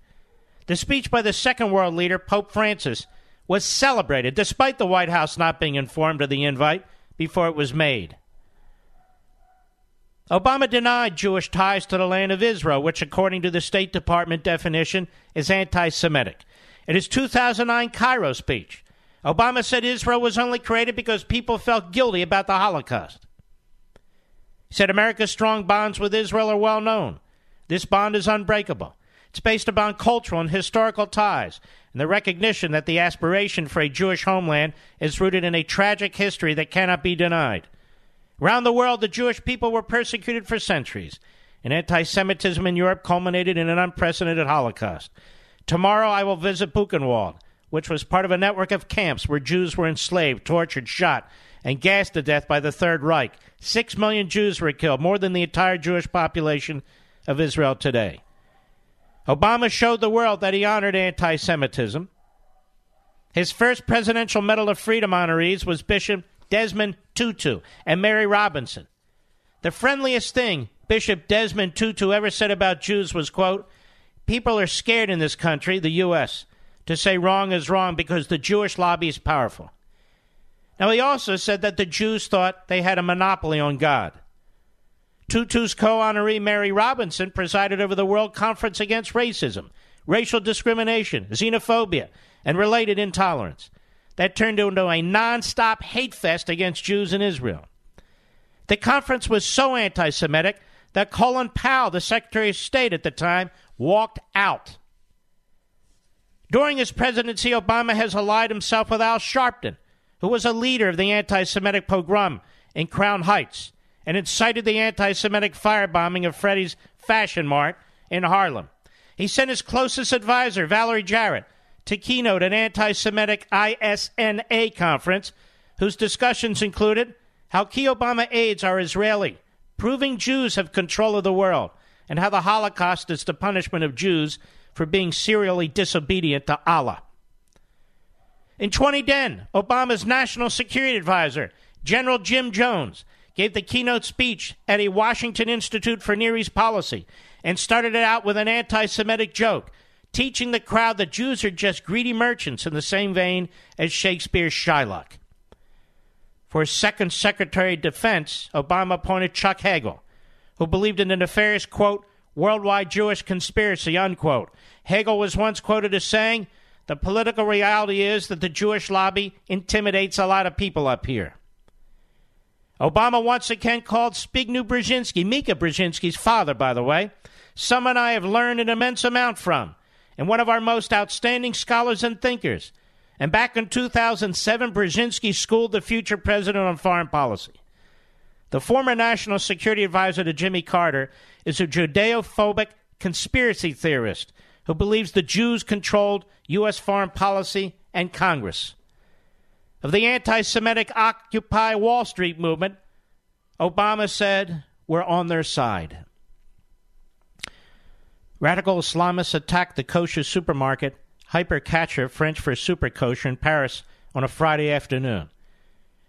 The speech by the second world leader, Pope Francis, was celebrated despite the White House not being informed of the invite before it was made. Obama denied Jewish ties to the land of Israel, which, according to the State Department definition, is anti Semitic. In his 2009 Cairo speech, Obama said Israel was only created because people felt guilty about the Holocaust. He said America's strong bonds with Israel are well known. This bond is unbreakable. It's based upon cultural and historical ties and the recognition that the aspiration for a Jewish homeland is rooted in a tragic history that cannot be denied. Around the world, the Jewish people were persecuted for centuries, and anti Semitism in Europe culminated in an unprecedented Holocaust. Tomorrow, I will visit Buchenwald, which was part of a network of camps where Jews were enslaved, tortured, shot, and gassed to death by the Third Reich. Six million Jews were killed, more than the entire Jewish population of Israel today. Obama showed the world that he honored anti Semitism. His first Presidential Medal of Freedom honorees was Bishop Desmond Tutu, and Mary Robinson. The friendliest thing Bishop Desmond Tutu ever said about Jews was, quote, People are scared in this country, the U.S., to say wrong is wrong because the Jewish lobby is powerful. Now, he also said that the Jews thought they had a monopoly on God. Tutu's co honoree Mary Robinson presided over the World Conference Against Racism, Racial Discrimination, Xenophobia, and Related Intolerance that turned into a nonstop hate fest against Jews in Israel. The conference was so anti Semitic that Colin Powell, the Secretary of State at the time, walked out. During his presidency, Obama has allied himself with Al Sharpton, who was a leader of the anti Semitic pogrom in Crown Heights and incited the anti Semitic firebombing of Freddie's Fashion Mart in Harlem. He sent his closest advisor, Valerie Jarrett, to keynote an anti Semitic ISNA conference whose discussions included how key Obama aides are Israeli, proving Jews have control of the world, and how the Holocaust is the punishment of Jews for being serially disobedient to Allah. In 2010, Obama's national security advisor, General Jim Jones, gave the keynote speech at a Washington Institute for Near East Policy and started it out with an anti Semitic joke teaching the crowd that Jews are just greedy merchants in the same vein as Shakespeare's Shylock. For his second Secretary of Defense, Obama appointed Chuck Hagel, who believed in the nefarious, quote, worldwide Jewish conspiracy, unquote. Hagel was once quoted as saying, the political reality is that the Jewish lobby intimidates a lot of people up here. Obama once again called Zbigniew Brzezinski, Mika Brzezinski's father, by the way, someone I have learned an immense amount from, and one of our most outstanding scholars and thinkers. And back in 2007, Brzezinski schooled the future president on foreign policy. The former national security advisor to Jimmy Carter is a Judeo-phobic conspiracy theorist who believes the Jews controlled U.S. foreign policy and Congress. Of the anti Semitic Occupy Wall Street movement, Obama said, We're on their side. Radical Islamists attacked the kosher supermarket Hyper Cacher, French for super kosher, in Paris on a Friday afternoon.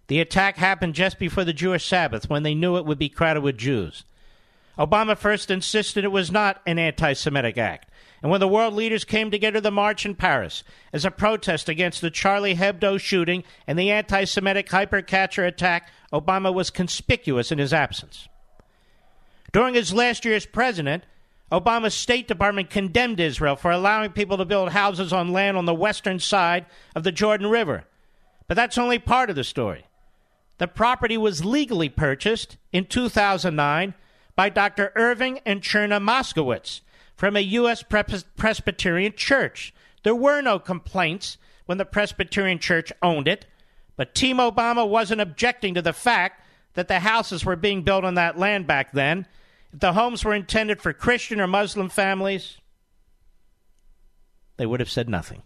The attack happened just before the Jewish Sabbath when they knew it would be crowded with Jews. Obama first insisted it was not an anti Semitic act. And when the world leaders came together to march in Paris as a protest against the Charlie Hebdo shooting and the anti Semitic Hyper Cacher attack, Obama was conspicuous in his absence. During his last year as president, Obama's State Department condemned Israel for allowing people to build houses on land on the western side of the Jordan River. But that's only part of the story. The property was legally purchased in 2009 by Dr. Irving and Cherna Moskowitz from a U.S. Presbyterian church. There were no complaints when the Presbyterian church owned it, but Team Obama wasn't objecting to the fact that the houses were being built on that land back then if the homes were intended for Christian or Muslim families, they would have said nothing.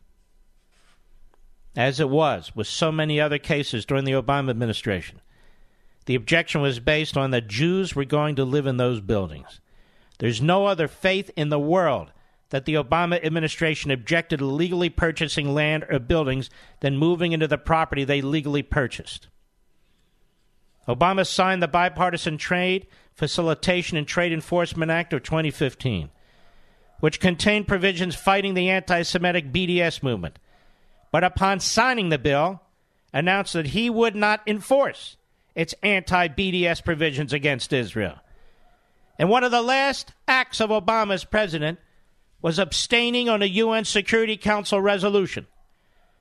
As it was with so many other cases during the Obama administration, the objection was based on that Jews were going to live in those buildings. There's no other faith in the world that the Obama administration objected to legally purchasing land or buildings than moving into the property they legally purchased. Obama signed the Bipartisan Trade Facilitation and Trade Enforcement Act of 2015, which contained provisions fighting the anti Semitic BDS movement, but upon signing the bill, announced that he would not enforce its anti BDS provisions against Israel. And one of the last acts of Obama's as president was abstaining on a UN Security Council resolution.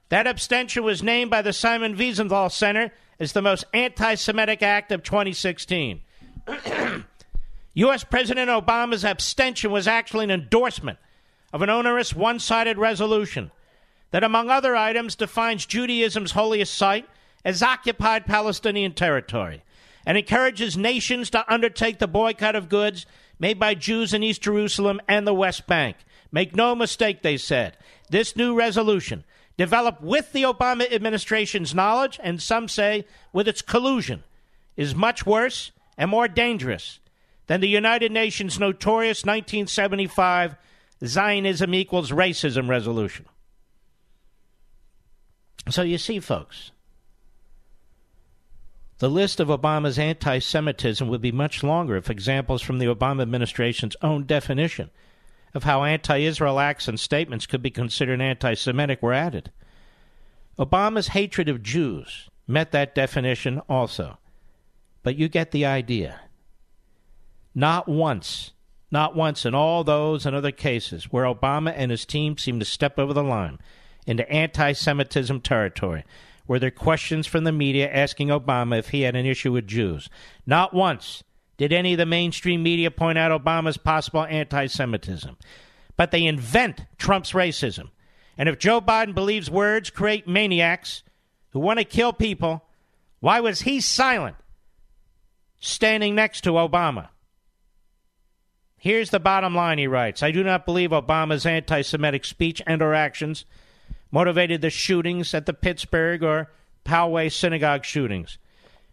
That abstention was named by the Simon Wiesenthal Center as the most anti Semitic act of 2016. U.S. President Obama's abstention was actually an endorsement of an onerous one sided resolution that, among other items, defines Judaism's holiest site as occupied Palestinian territory and encourages nations to undertake the boycott of goods made by Jews in East Jerusalem and the West Bank. Make no mistake, they said, this new resolution, developed with the Obama administration's knowledge and some say with its collusion, is much worse and more dangerous than the United Nations' notorious 1975 Zionism equals racism resolution. So you see, folks, the list of Obama's anti Semitism would be much longer if examples from the Obama administration's own definition of how anti Israel acts and statements could be considered anti Semitic were added. Obama's hatred of Jews met that definition also. But you get the idea. Not once, not once in all those and other cases where Obama and his team seem to step over the line into anti Semitism territory, were there questions from the media asking Obama if he had an issue with Jews. Not once did any of the mainstream media point out Obama's possible anti Semitism. But they invent Trump's racism. And if Joe Biden believes words create maniacs who want to kill people, why was he silent standing next to Obama. Here's the bottom line, he writes. I do not believe Obama's anti Semitic speech and or actions motivated the shootings at the Pittsburgh or Poway synagogue shootings.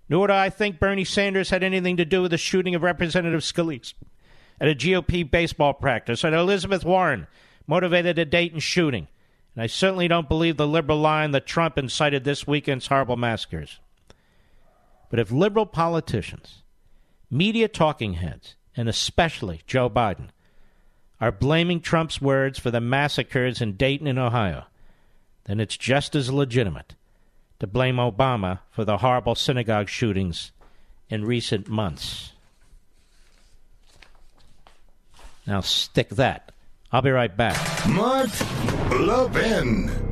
Nor do I think Bernie Sanders had anything to do with the shooting of Representative Scalise at a GOP baseball practice, that Elizabeth Warren motivated a Dayton shooting. And I certainly don't believe the liberal line that Trump incited this weekend's horrible massacres. But if liberal politicians, media talking heads, and especially Joe Biden, are blaming Trump's words for the massacres in Dayton and Ohio, then it's just as legitimate to blame Obama for the horrible synagogue shootings in recent months. Now stick that. I'll be right back. Mark Levin.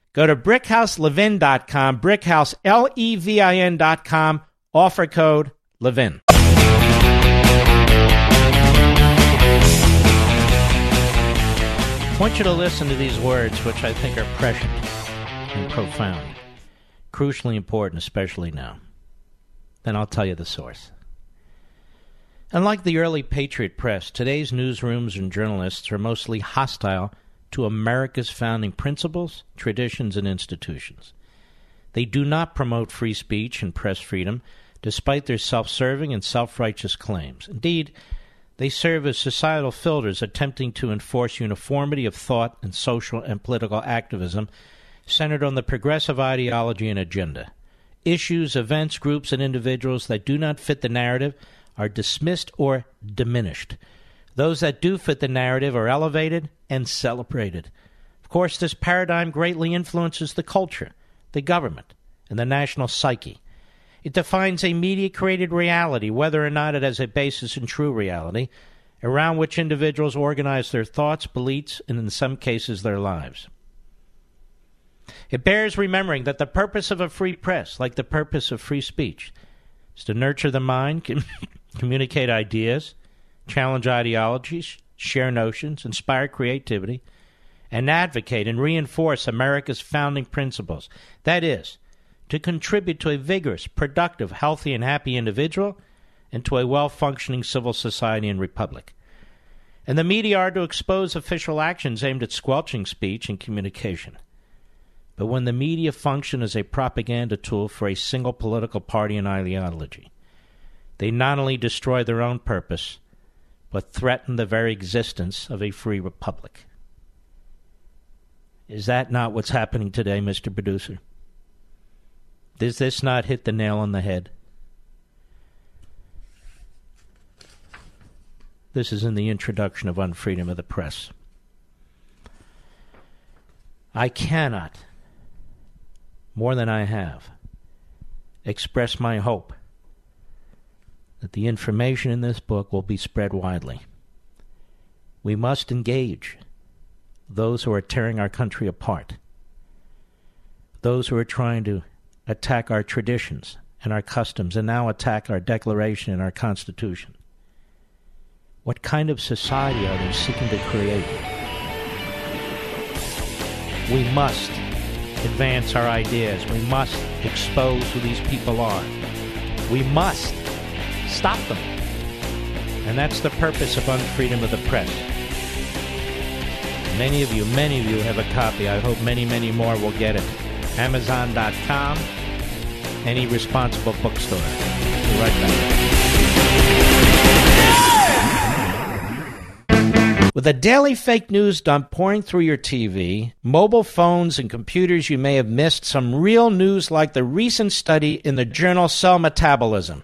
Go to brickhouselevin.com, brickhouse, L-E-V-I-N.com, offer code LEVIN. I want you to listen to these words, which I think are prescient and profound, crucially important, especially now. Then I'll tell you the source. Unlike the early Patriot press, today's newsrooms and journalists are mostly hostile to America's founding principles, traditions, and institutions. They do not promote free speech and press freedom, despite their self serving and self righteous claims. Indeed, they serve as societal filters attempting to enforce uniformity of thought and social and political activism centered on the progressive ideology and agenda. Issues, events, groups, and individuals that do not fit the narrative are dismissed or diminished. Those that do fit the narrative are elevated and celebrated. Of course, this paradigm greatly influences the culture, the government, and the national psyche. It defines a media created reality, whether or not it has a basis in true reality, around which individuals organize their thoughts, beliefs, and in some cases their lives. It bears remembering that the purpose of a free press, like the purpose of free speech, is to nurture the mind, communicate ideas, challenge ideologies, share notions, inspire creativity, and advocate and reinforce America's founding principles. That is, to contribute to a vigorous, productive, healthy, and happy individual and to a well functioning civil society and republic. And the media are to expose official actions aimed at squelching speech and communication. But when the media function as a propaganda tool for a single political party and ideology, they not only destroy their own purpose, but threaten the very existence of a free republic. Is that not what's happening today, Mr. Producer? Does this not hit the nail on the head? This is in the introduction of Unfreedom of the Press. I cannot, more than I have, express my hope that the information in this book will be spread widely. We must engage those who are tearing our country apart, those who are trying to attack our traditions and our customs and now attack our Declaration and our Constitution? What kind of society are they seeking to create? We must advance our ideas. We must expose who these people are. We must stop them. And that's the purpose of Unfreedom of the Press. Many of you, many of you have a copy. I hope many, many more will get it. Amazon.com, any responsible bookstore. Be right back. With a daily fake news dump pouring through your TV, mobile phones, and computers, you may have missed some real news like the recent study in the journal Cell Metabolism.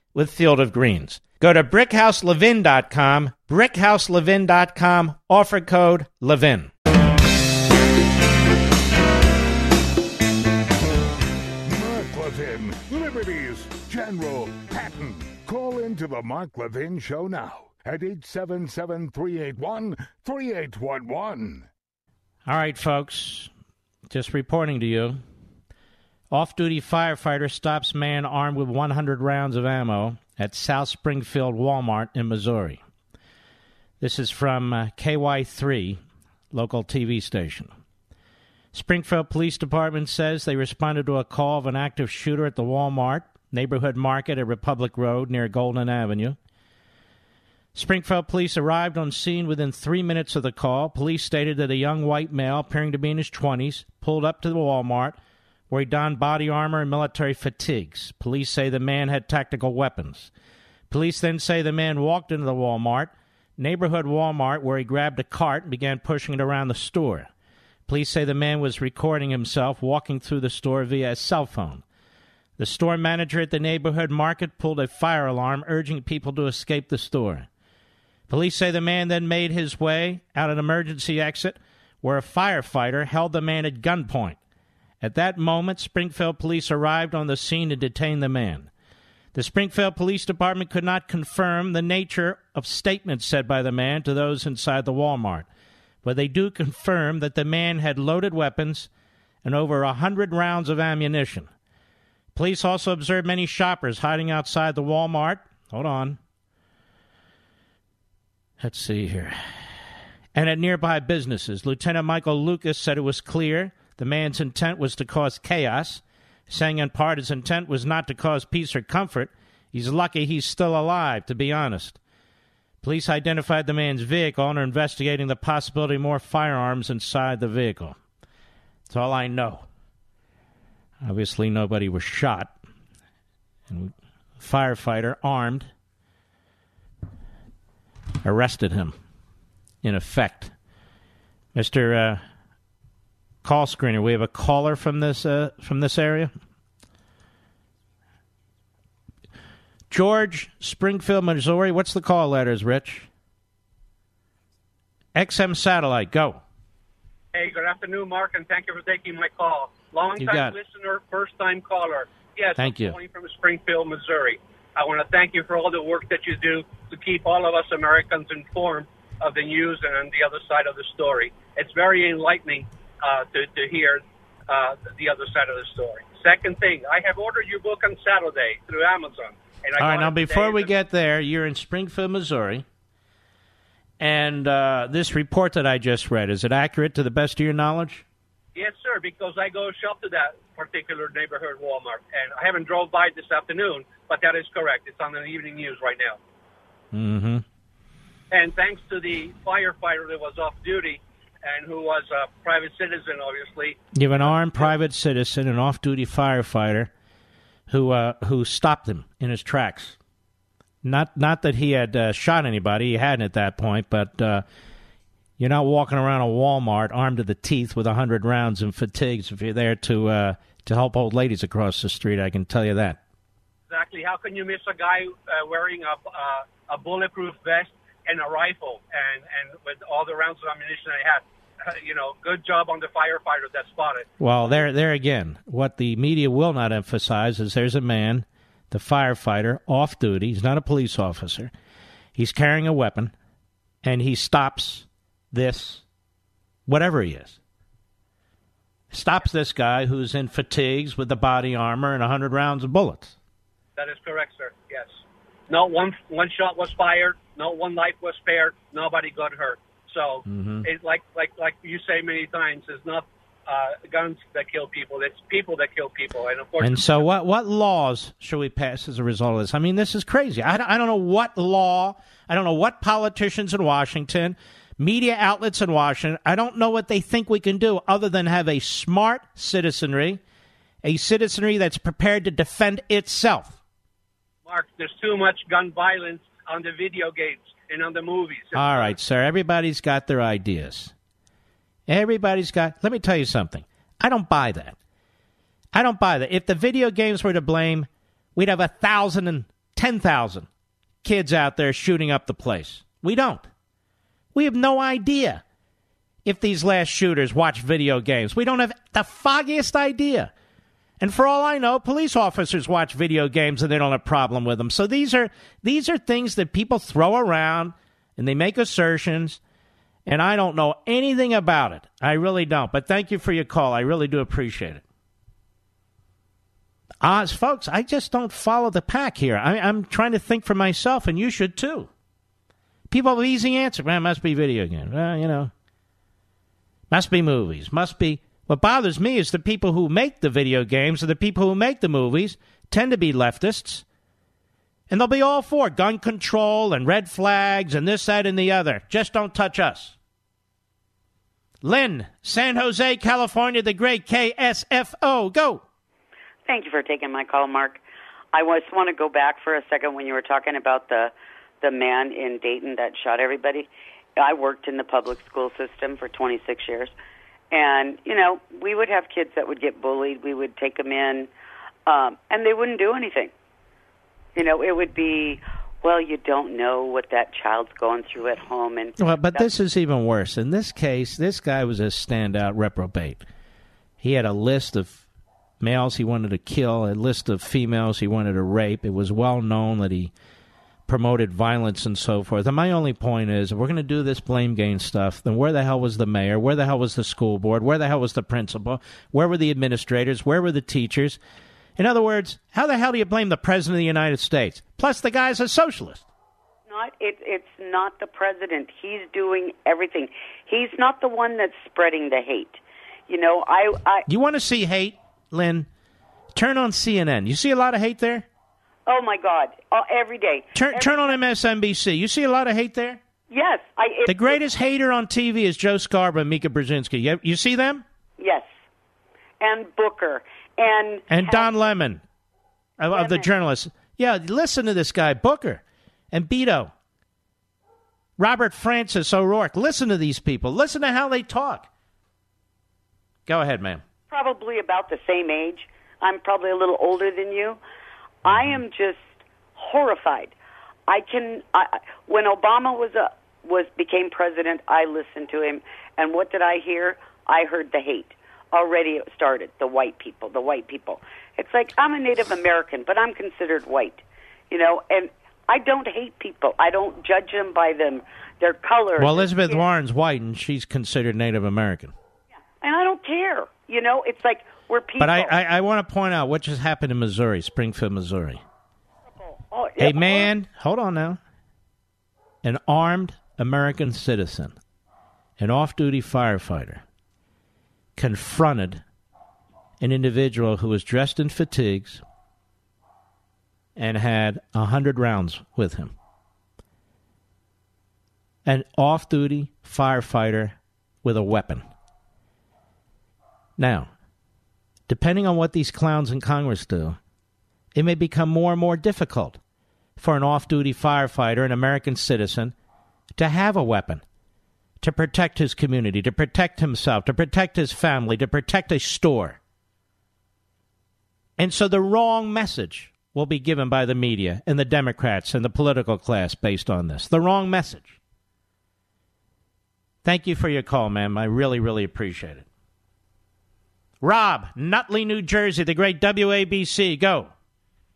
with Field of Greens. Go to brickhouselevin.com, brickhouselevin.com, offer code LEVIN. Mark Levin, Liberty's General Patton. Call into the Mark Levin Show now at 877 381 3811. All right, folks, just reporting to you. Off duty firefighter stops man armed with 100 rounds of ammo at South Springfield Walmart in Missouri. This is from uh, KY3, local TV station. Springfield Police Department says they responded to a call of an active shooter at the Walmart neighborhood market at Republic Road near Golden Avenue. Springfield police arrived on scene within three minutes of the call. Police stated that a young white male, appearing to be in his 20s, pulled up to the Walmart where he donned body armor and military fatigues. Police say the man had tactical weapons. Police then say the man walked into the Walmart, neighborhood Walmart, where he grabbed a cart and began pushing it around the store. Police say the man was recording himself walking through the store via a cell phone. The store manager at the neighborhood market pulled a fire alarm, urging people to escape the store. Police say the man then made his way out an emergency exit where a firefighter held the man at gunpoint. At that moment, Springfield police arrived on the scene to detain the man. The Springfield Police Department could not confirm the nature of statements said by the man to those inside the Walmart, but they do confirm that the man had loaded weapons and over a hundred rounds of ammunition. Police also observed many shoppers hiding outside the Walmart. Hold on. Let's see here. And at nearby businesses. Lieutenant Michael Lucas said it was clear the man's intent was to cause chaos, saying in part his intent was not to cause peace or comfort. He's lucky he's still alive, to be honest. Police identified the man's vehicle and are investigating the possibility of more firearms inside the vehicle. That's all I know. Obviously, nobody was shot. And firefighter, armed, arrested him, in effect. Mr. Uh, call screener, we have a caller from this uh, from this area. George, Springfield, Missouri. What's the call letters, Rich? XM Satellite, go. Hey, good afternoon, Mark, and thank you for taking my call. Long time listener, first time caller. Yes, Thank I'm you. calling from Springfield, Missouri. I want to thank you for all the work that you do to keep all of us Americans informed of the news and on the other side of the story. It's very enlightening uh, to, to hear uh, the other side of the story. Second thing, I have ordered your book on Saturday through Amazon. And I All right, now before we get there, you're in Springfield, Missouri. And uh, this report that I just read, is it accurate to the best of your knowledge? Yes, sir, because I go shop to that particular neighborhood Walmart, and I haven't drove by this afternoon, but that is correct. It's on the evening news right now. Mm-hmm. And thanks to the firefighter that was off duty and who was a private citizen, obviously, You have an armed private citizen, an off-duty firefighter, who uh, who stopped him in his tracks. Not not that he had uh, shot anybody; he hadn't at that point. But uh, you're not walking around a Walmart armed to the teeth with a hundred rounds and fatigues if you're there to uh, to help old ladies across the street. I can tell you that. exactly how can you miss a guy uh, wearing a, uh, a bulletproof vest and a rifle and, and with all the rounds of ammunition I had? You know, good job on the firefighter that spotted. Well, there, there again, what the media will not emphasize is there's a man, the firefighter, off duty. He's not a police officer. He's carrying a weapon, and he stops this, whatever he is. Stops this guy who's in fatigues with the body armor and a hundred rounds of bullets. That is correct, sir. Yes. No one one shot was fired. Not one life was spared. Nobody got hurt. So Mm-hmm. it like like like you say many times, it's not uh, guns that kill people. It's people that kill people. And of course, And so, what what laws should we pass as a result of this? I mean, this is crazy. I, don't- I don't know what law, I don't know what politicians in Washington, media outlets in Washington, I don't know what they think we can do other than have a smart citizenry, a citizenry that's prepared to defend itself. Mark, there's too much gun violence on the video games and on the movies. All right, sir. Everybody's got their ideas. Everybody's got. Let me tell you something. I don't buy that. I don't buy that. If the video games were to blame, we'd have a thousand and ten thousand kids out there shooting up the place. We don't. We have no idea if these last shooters watch video games. We don't have the foggiest idea. And for all I know, police officers watch video games and they don't have a problem with them. So these are these are things that people throw around and they make assertions and I don't know anything about it. I really don't. But thank you for your call. I really do appreciate it. Oz, folks, I just don't follow the pack here. I, am trying to think for myself, and you should too. People have easy answer. Man, must be video games. Well, you know, must be movies. Must be. What bothers me is the people who make the video games and the people who make the movies tend to be leftists. And they'll be all for gun control and red flags and this, that, and the other. Just don't touch us. Lynn, San Jose, California, the great KSFO. Go. Thank you for taking my call, Mark. I just want to go back for a second when you were talking about the the man in Dayton that shot everybody. I worked in the public school system for 26 years, and you know we would have kids that would get bullied. We would take them in, um, and they wouldn't do anything. You know, it would be, well, you don't know what that child's going through at home, and well, but this is even worse. In this case, this guy was a standout reprobate. He had a list of males he wanted to kill, a list of females he wanted to rape. It was well known that he promoted violence and so forth. And my only point is, if we're going to do this blame game stuff, then where the hell was the mayor? Where the hell was the school board? Where the hell was the principal? Where were the administrators? Where were the teachers? In other words, how the hell do you blame the president of the United States? Plus, the guy's a socialist. Not it, it's not the president. He's doing everything. He's not the one that's spreading the hate. You know, I. I you want to see hate? Lynn, turn on CNN. You see a lot of hate there? Oh my God! Every day. Turn every turn on MSNBC. You see a lot of hate there. Yes, I. It, the greatest hater on TV is Joe Scarborough and Mika Brzezinski. You, you see them? Yes, and Booker and and Don Lemon of, of the journalists. Yeah, listen to this guy Booker and Beto. Robert Francis O'Rourke. Listen to these people. Listen to how they talk. Go ahead, ma'am probably about the same age. I'm probably a little older than you. I am just horrified. I can. I, when Obama was a was became president, I listened to him, and what did I hear? I heard the hate. Already it started. The white people, the white people. It's like I'm a Native American, but I'm considered white, you know, and I don't hate people. I don't judge them by them their color. Well, Elizabeth Warren's white, and she's considered Native American. Yeah. And I don't care. You know, it's like we're people. But I, I, I want to point out what just happened in Missouri, Springfield, Missouri. Oh, oh yeah, a man, hold on now, an armed American citizen, an off duty firefighter, confronted an individual who was dressed in fatigues and had a hundred rounds with him. An off duty firefighter with a weapon. Now, depending on what these clowns in Congress do, it may become more and more difficult for an off duty firefighter, an American citizen, to have a weapon, to protect his community, to protect himself, to protect his family, to protect a store. And so the wrong message will be given by the media and the Democrats and the political class based on this. The wrong message. Thank you for your call, ma'am. I really, really appreciate it. Rob, Nutley, New Jersey, the great WABC. Go.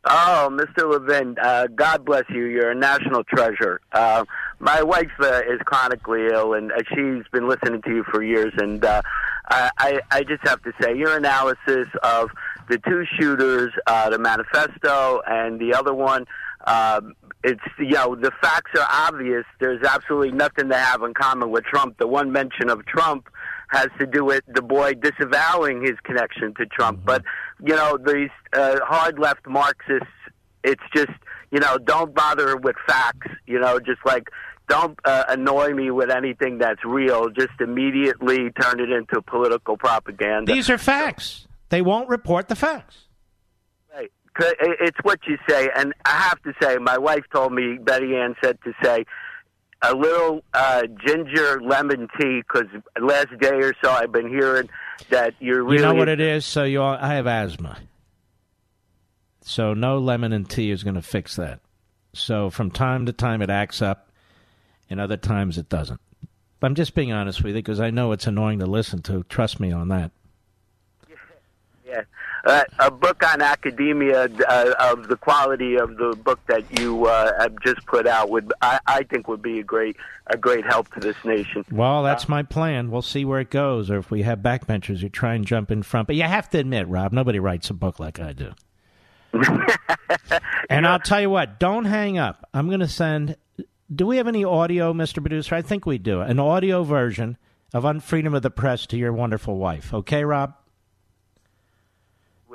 Oh, Mr. Levin, uh, God bless you. You're a national treasure. Uh, my wife uh, is chronically ill, and uh, she's been listening to you for years. And uh, I, I just have to say, your analysis of the two shooters, uh, the manifesto, and the other one, um, it's you know the facts are obvious. There's absolutely nothing to have in common with Trump. The one mention of Trump has to do with the boy disavowing his connection to Trump. Mm-hmm. But you know, these uh, hard left Marxists, it's just you know, don't bother with facts. You know, just like don't uh, annoy me with anything that's real. Just immediately turn it into political propaganda. These are facts. They won't report the facts. Right. it's what you say, and I have to say, my wife told me Betty Ann said to say a little uh, ginger lemon tea because last day or so I've been hearing that you're really. You know what it is? So you, all, I have asthma, so no lemon and tea is going to fix that. So from time to time it acts up, and other times it doesn't. I'm just being honest with you because I know it's annoying to listen to. Trust me on that. Uh, a book on academia uh, of the quality of the book that you uh, have just put out would I, I think would be a great a great help to this nation. Well, that's my plan. We'll see where it goes, or if we have backbenchers who try and jump in front. But you have to admit, Rob, nobody writes a book like I do. and I'll tell you what, don't hang up. I'm going to send. Do we have any audio, Mr. Producer? I think we do. An audio version of Unfreedom of the Press to your wonderful wife. Okay, Rob?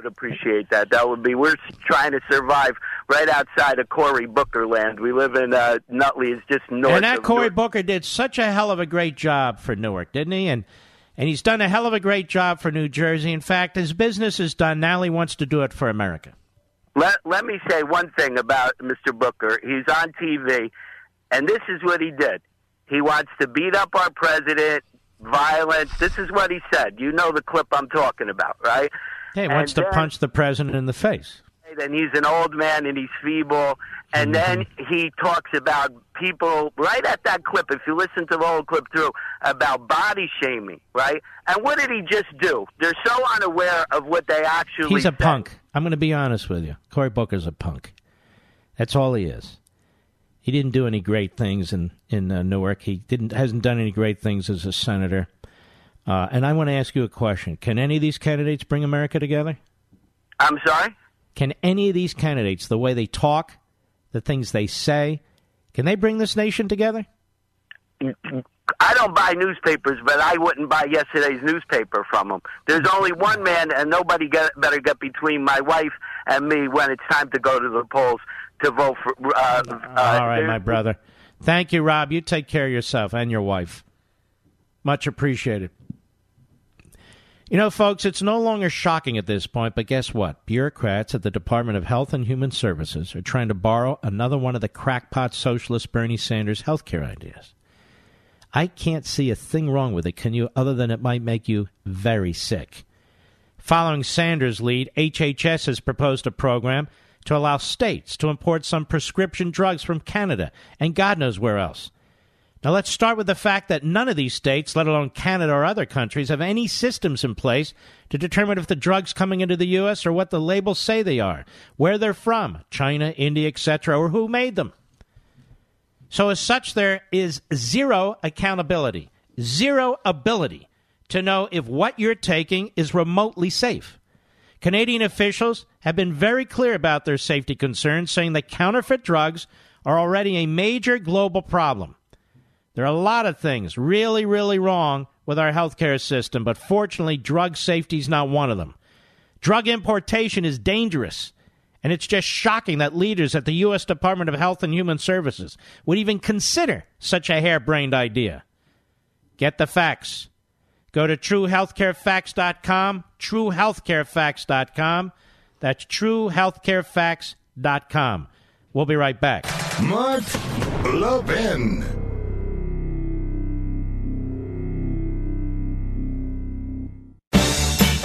Would appreciate that. That would be. We're trying to survive right outside of Cory Booker land. We live in uh, Nutley. It's just north. And that Cory Newark. Booker did such a hell of a great job for Newark, didn't he? And and he's done a hell of a great job for New Jersey. In fact, his business is done. Now he wants to do it for America. Let Let me say one thing about Mr. Booker. He's on TV, and this is what he did. He wants to beat up our president. Violence. This is what he said. You know the clip I'm talking about, right? Yeah, he wants to then- punch the president in the face. and he's an old man and he's feeble. And then he talks about people right at that clip. If you listen to the whole clip through about body shaming, right? And what did he just do? They're so unaware of what they actually. He's a said. punk. I'm going to be honest with you. Cory Booker's a punk. That's all he is. He didn't do any great things in in uh, Newark. He didn't hasn't done any great things as a senator. Uh, and I want to ask you a question: Can any of these candidates bring America together? I'm sorry. Can any of these candidates, the way they talk, the things they say, can they bring this nation together? I don't buy newspapers, but I wouldn't buy yesterday's newspaper from them. There's only one man, and nobody get, better get between my wife and me when it's time to go to the polls to vote for. Uh, uh, All right, there- my brother. Thank you, Rob. You take care of yourself and your wife. Much appreciated. You know, folks, it's no longer shocking at this point, but guess what? Bureaucrats at the Department of Health and Human Services are trying to borrow another one of the crackpot socialist Bernie Sanders healthcare ideas. I can't see a thing wrong with it, can you, other than it might make you very sick. Following Sanders' lead, HHS has proposed a program to allow states to import some prescription drugs from Canada and God knows where else. Now, let's start with the fact that none of these states, let alone Canada or other countries, have any systems in place to determine if the drugs coming into the U.S. are what the labels say they are, where they're from, China, India, etc., or who made them. So, as such, there is zero accountability, zero ability to know if what you're taking is remotely safe. Canadian officials have been very clear about their safety concerns, saying that counterfeit drugs are already a major global problem. There are a lot of things really, really wrong with our healthcare system, but fortunately, drug safety is not one of them. Drug importation is dangerous, and it's just shocking that leaders at the U.S. Department of Health and Human Services would even consider such a harebrained idea. Get the facts. Go to truehealthcarefacts.com, truehealthcarefacts.com. That's truehealthcarefacts.com. We'll be right back. Mark Levin.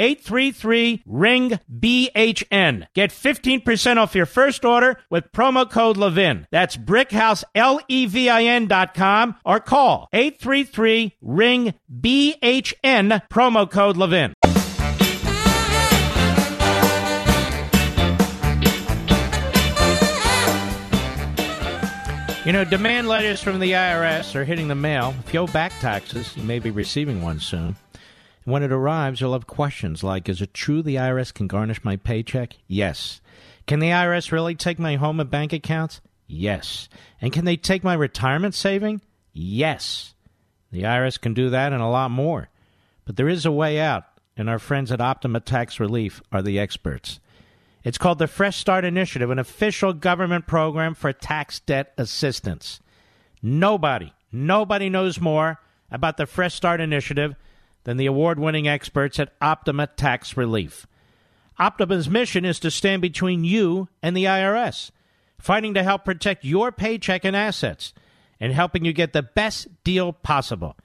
833 Ring BHN. Get 15% off your first order with promo code Levin. That's brickhouse, L E V I N dot com or call 833 Ring BHN, promo code Levin. You know, demand letters from the IRS are hitting the mail. If you owe back taxes, you may be receiving one soon. When it arrives, you'll have questions like Is it true the IRS can garnish my paycheck? Yes. Can the IRS really take my home and bank accounts? Yes. And can they take my retirement saving? Yes. The IRS can do that and a lot more. But there is a way out, and our friends at Optima Tax Relief are the experts. It's called the Fresh Start Initiative, an official government program for tax debt assistance. Nobody, nobody knows more about the Fresh Start Initiative than the award winning experts at Optima Tax Relief. Optima's mission is to stand between you and the IRS, fighting to help protect your paycheck and assets, and helping you get the best deal possible.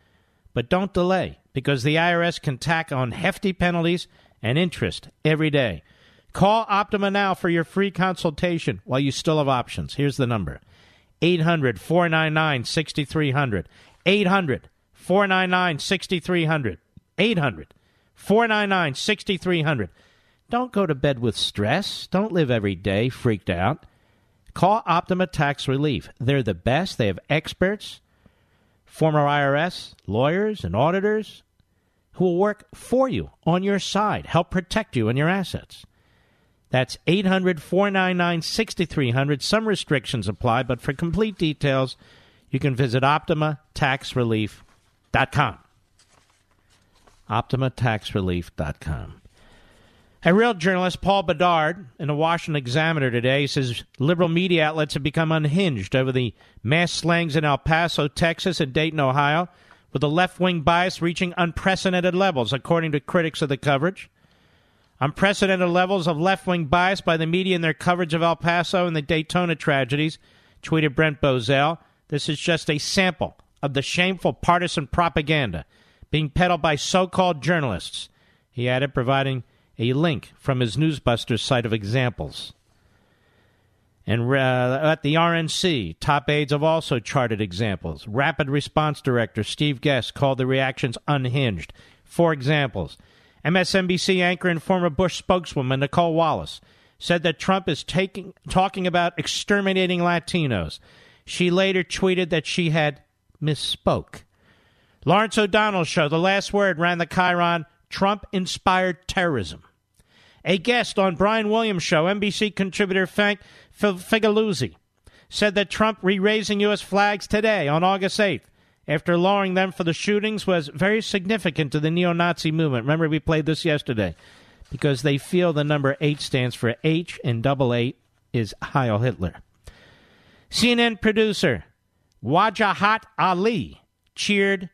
But don't delay, because the IRS can tack on hefty penalties and interest every day. Call Optima now for your free consultation while you still have options. Here's the number 800 499 6300. 800 499 6300. 800 499 6300. Don't go to bed with stress. Don't live every day freaked out. Call Optima Tax Relief. They're the best. They have experts, former IRS, lawyers, and auditors who will work for you on your side, help protect you and your assets. That's 800 499 6300. Some restrictions apply, but for complete details, you can visit OptimaTaxRelief.com. OptimaTaxRelief.com. A real journalist, Paul Bedard, in the Washington Examiner today says liberal media outlets have become unhinged over the mass slangs in El Paso, Texas, and Dayton, Ohio, with the left wing bias reaching unprecedented levels, according to critics of the coverage. Unprecedented levels of left wing bias by the media in their coverage of El Paso and the Daytona tragedies, tweeted Brent Bozell. This is just a sample of the shameful partisan propaganda being peddled by so called journalists. He added, providing a link from his Newsbusters site of examples. And uh, at the RNC, top aides have also charted examples. Rapid Response Director Steve Guest called the reactions unhinged. Four examples. MSNBC anchor and former Bush spokeswoman Nicolle Wallace said that Trump is taking, talking about exterminating Latinos. She later tweeted that she had misspoke. Lawrence O'Donnell's show, The Last Word, ran the chyron Trump inspired terrorism. A guest on Brian Williams' show, NBC contributor Frank Figliuzzi, said that Trump re raising U.S. flags today on August 8th after lowering them for the shootings was very significant to the neo Nazi movement. Remember, we played this yesterday because they feel the number 8 stands for H and double eight is Heil Hitler. CNN producer Wajahat Ali cheered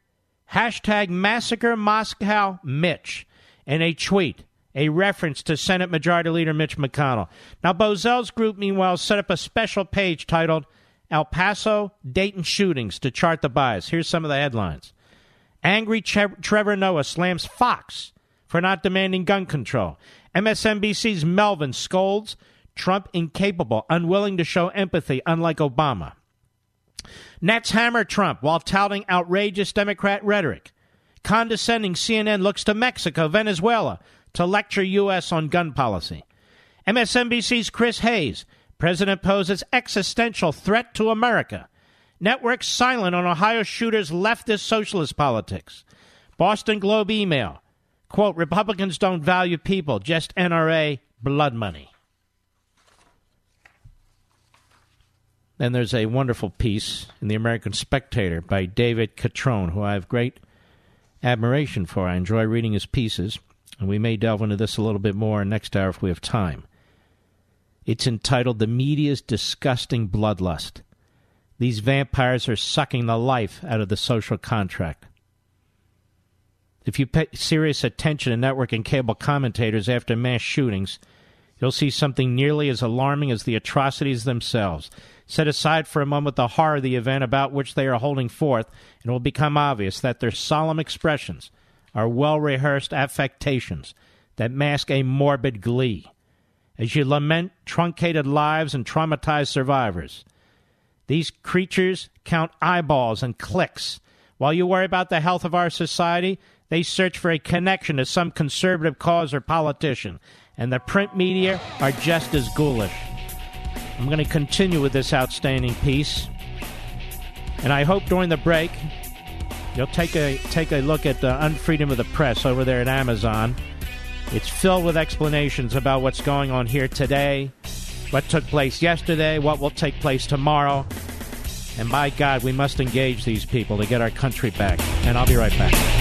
hashtag massacre Moscow Mitch in a tweet, a reference to Senate Majority Leader Mitch McConnell. Now, Bozell's group, meanwhile, set up a special page titled El Paso Dayton shootings to chart the bias. Here's some of the headlines. Angry che- Trevor Noah slams Fox for not demanding gun control. MSNBC's Melvin scolds Trump incapable, unwilling to show empathy, unlike Obama. Nets hammer Trump while touting outrageous Democrat rhetoric. Condescending CNN looks to Mexico, Venezuela to lecture U.S. on gun policy. MSNBC's Chris Hayes President poses existential threat to America. Network silent on Ohio shooters' leftist socialist politics. Boston Globe email. Quote, Republicans don't value people, just NRA blood money. Then there's a wonderful piece in the American Spectator by David Catron, who I have great admiration for. I enjoy reading his pieces, and we may delve into this a little bit more next hour if we have time. It's entitled The Media's Disgusting Bloodlust. These vampires are sucking the life out of the social contract. If you pay serious attention to network and cable commentators after mass shootings, you'll see something nearly as alarming as the atrocities themselves. Set aside for a moment the horror of the event about which they are holding forth, and it will become obvious that their solemn expressions are well rehearsed affectations that mask a morbid glee as you lament truncated lives and traumatized survivors. These creatures count eyeballs and clicks. While you worry about the health of our society, they search for a connection to some conservative cause or politician. And the print media are just as ghoulish. I'm going to continue with this outstanding piece And I hope during the break you'll take a take a look at the Unfreedom of the Press over there at Amazon. It's filled with explanations about what's going on here today, what took place yesterday, what will take place tomorrow. And my God, we must engage these people to get our country back. And I'll be right back.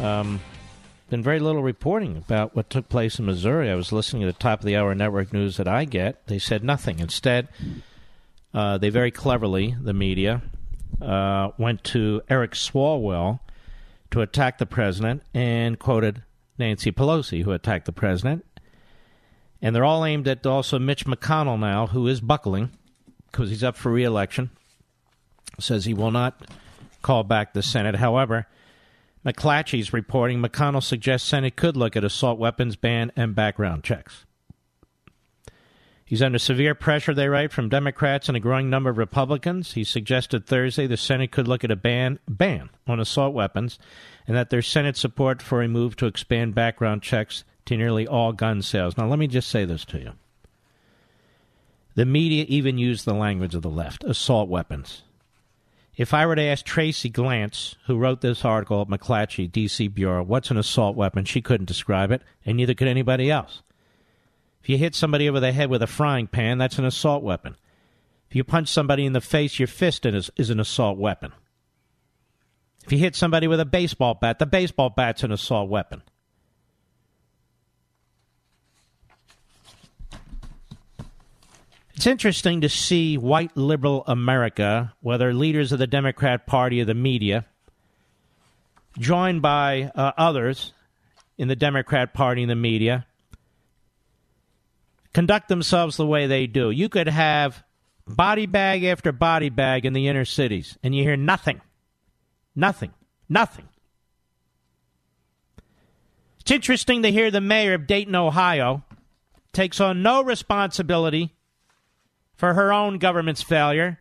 Um, been very little reporting about what took place in Missouri. I was listening to the top of the hour network news that I get. They said nothing. Instead, uh, they very cleverly, the media, uh, went to Eric Swalwell to attack the president and quoted Nancy Pelosi, who attacked the president. And they're all aimed at also Mitch McConnell now, who is buckling because he's up for reelection. Says he will not call back the Senate. However, McClatchy's reporting McConnell suggests Senate could look at assault weapons ban and background checks. He's under severe pressure, they write, from Democrats and a growing number of Republicans. He suggested Thursday the Senate could look at a ban ban on assault weapons and that there's Senate support for a move to expand background checks to nearly all gun sales. Now, let me just say this to you. The media even used the language of the left assault weapons. If I were to ask Tracy Glantz, who wrote this article at McClatchy, D.C. Bureau, what's an assault weapon, she couldn't describe it, and neither could anybody else. If you hit somebody over the head with a frying pan, that's an assault weapon. If you punch somebody in the face, your fist is, is an assault weapon. If you hit somebody with a baseball bat, the baseball bat's an assault weapon. It's interesting to see white liberal America, whether leaders of the Democrat Party or the media, joined by uh, others in the Democrat Party and the media, conduct themselves the way they do. You could have body bag after body bag in the inner cities, and you hear nothing. Nothing. Nothing. It's interesting to hear the mayor of Dayton, Ohio, takes on no responsibility for her own government's failure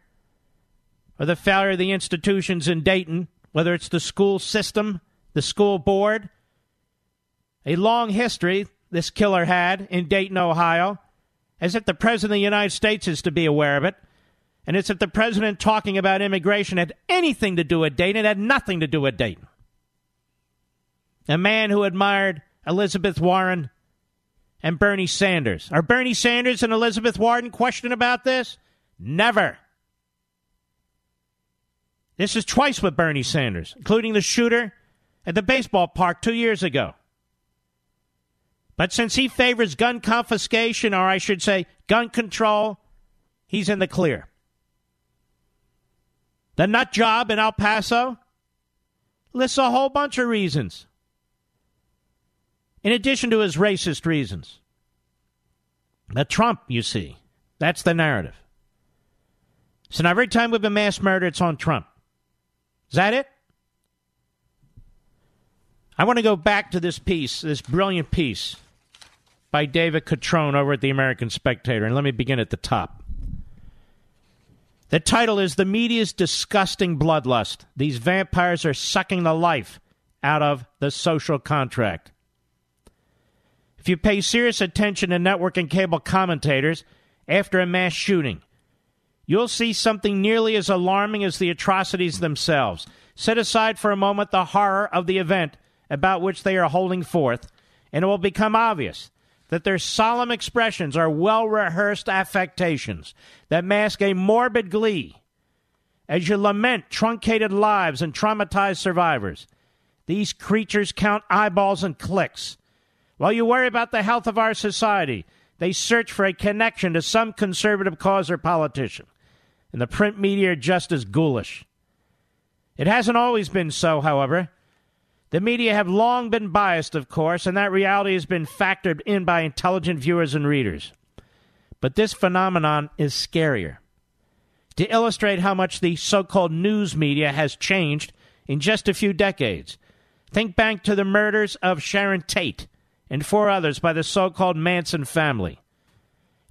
or the failure of the institutions in Dayton, whether it's the school system, the school board. A long history this killer had in Dayton, Ohio, as if the President of the United States is to be aware of it. And it's if the President talking about immigration had anything to do with Dayton, it had nothing to do with Dayton. A man who admired Elizabeth Warren and Bernie Sanders. Are Bernie Sanders and Elizabeth Warren questioning about this? Never. This is twice with Bernie Sanders, including the shooter at the baseball park two years ago. But since he favors gun confiscation, or I should say gun control, he's in the clear. The nut job in El Paso lists a whole bunch of reasons in addition to his racist reasons. The Trump, you see, that's the narrative. So now every time we have a mass murder, it's on Trump. Is that it? I want to go back to this piece, this brilliant piece by David Catron over at the American Spectator, and let me begin at the top. The title is The Media's Disgusting Bloodlust. These vampires are sucking the life out of the social contract. If you pay serious attention to network and cable commentators after a mass shooting, you'll see something nearly as alarming as the atrocities themselves. Set aside for a moment the horror of the event about which they are holding forth, and it will become obvious that their solemn expressions are well rehearsed affectations that mask a morbid glee. As you lament truncated lives and traumatized survivors, these creatures count eyeballs and clicks while you worry about the health of our society, they search for a connection to some conservative cause or politician. And the print media are just as ghoulish. It hasn't always been so, however. The media have long been biased, of course, and that reality has been factored in by intelligent viewers and readers. But this phenomenon is scarier. To illustrate how much the so called news media has changed in just a few decades, think back to the murders of Sharon Tate and four others by the so called Manson family.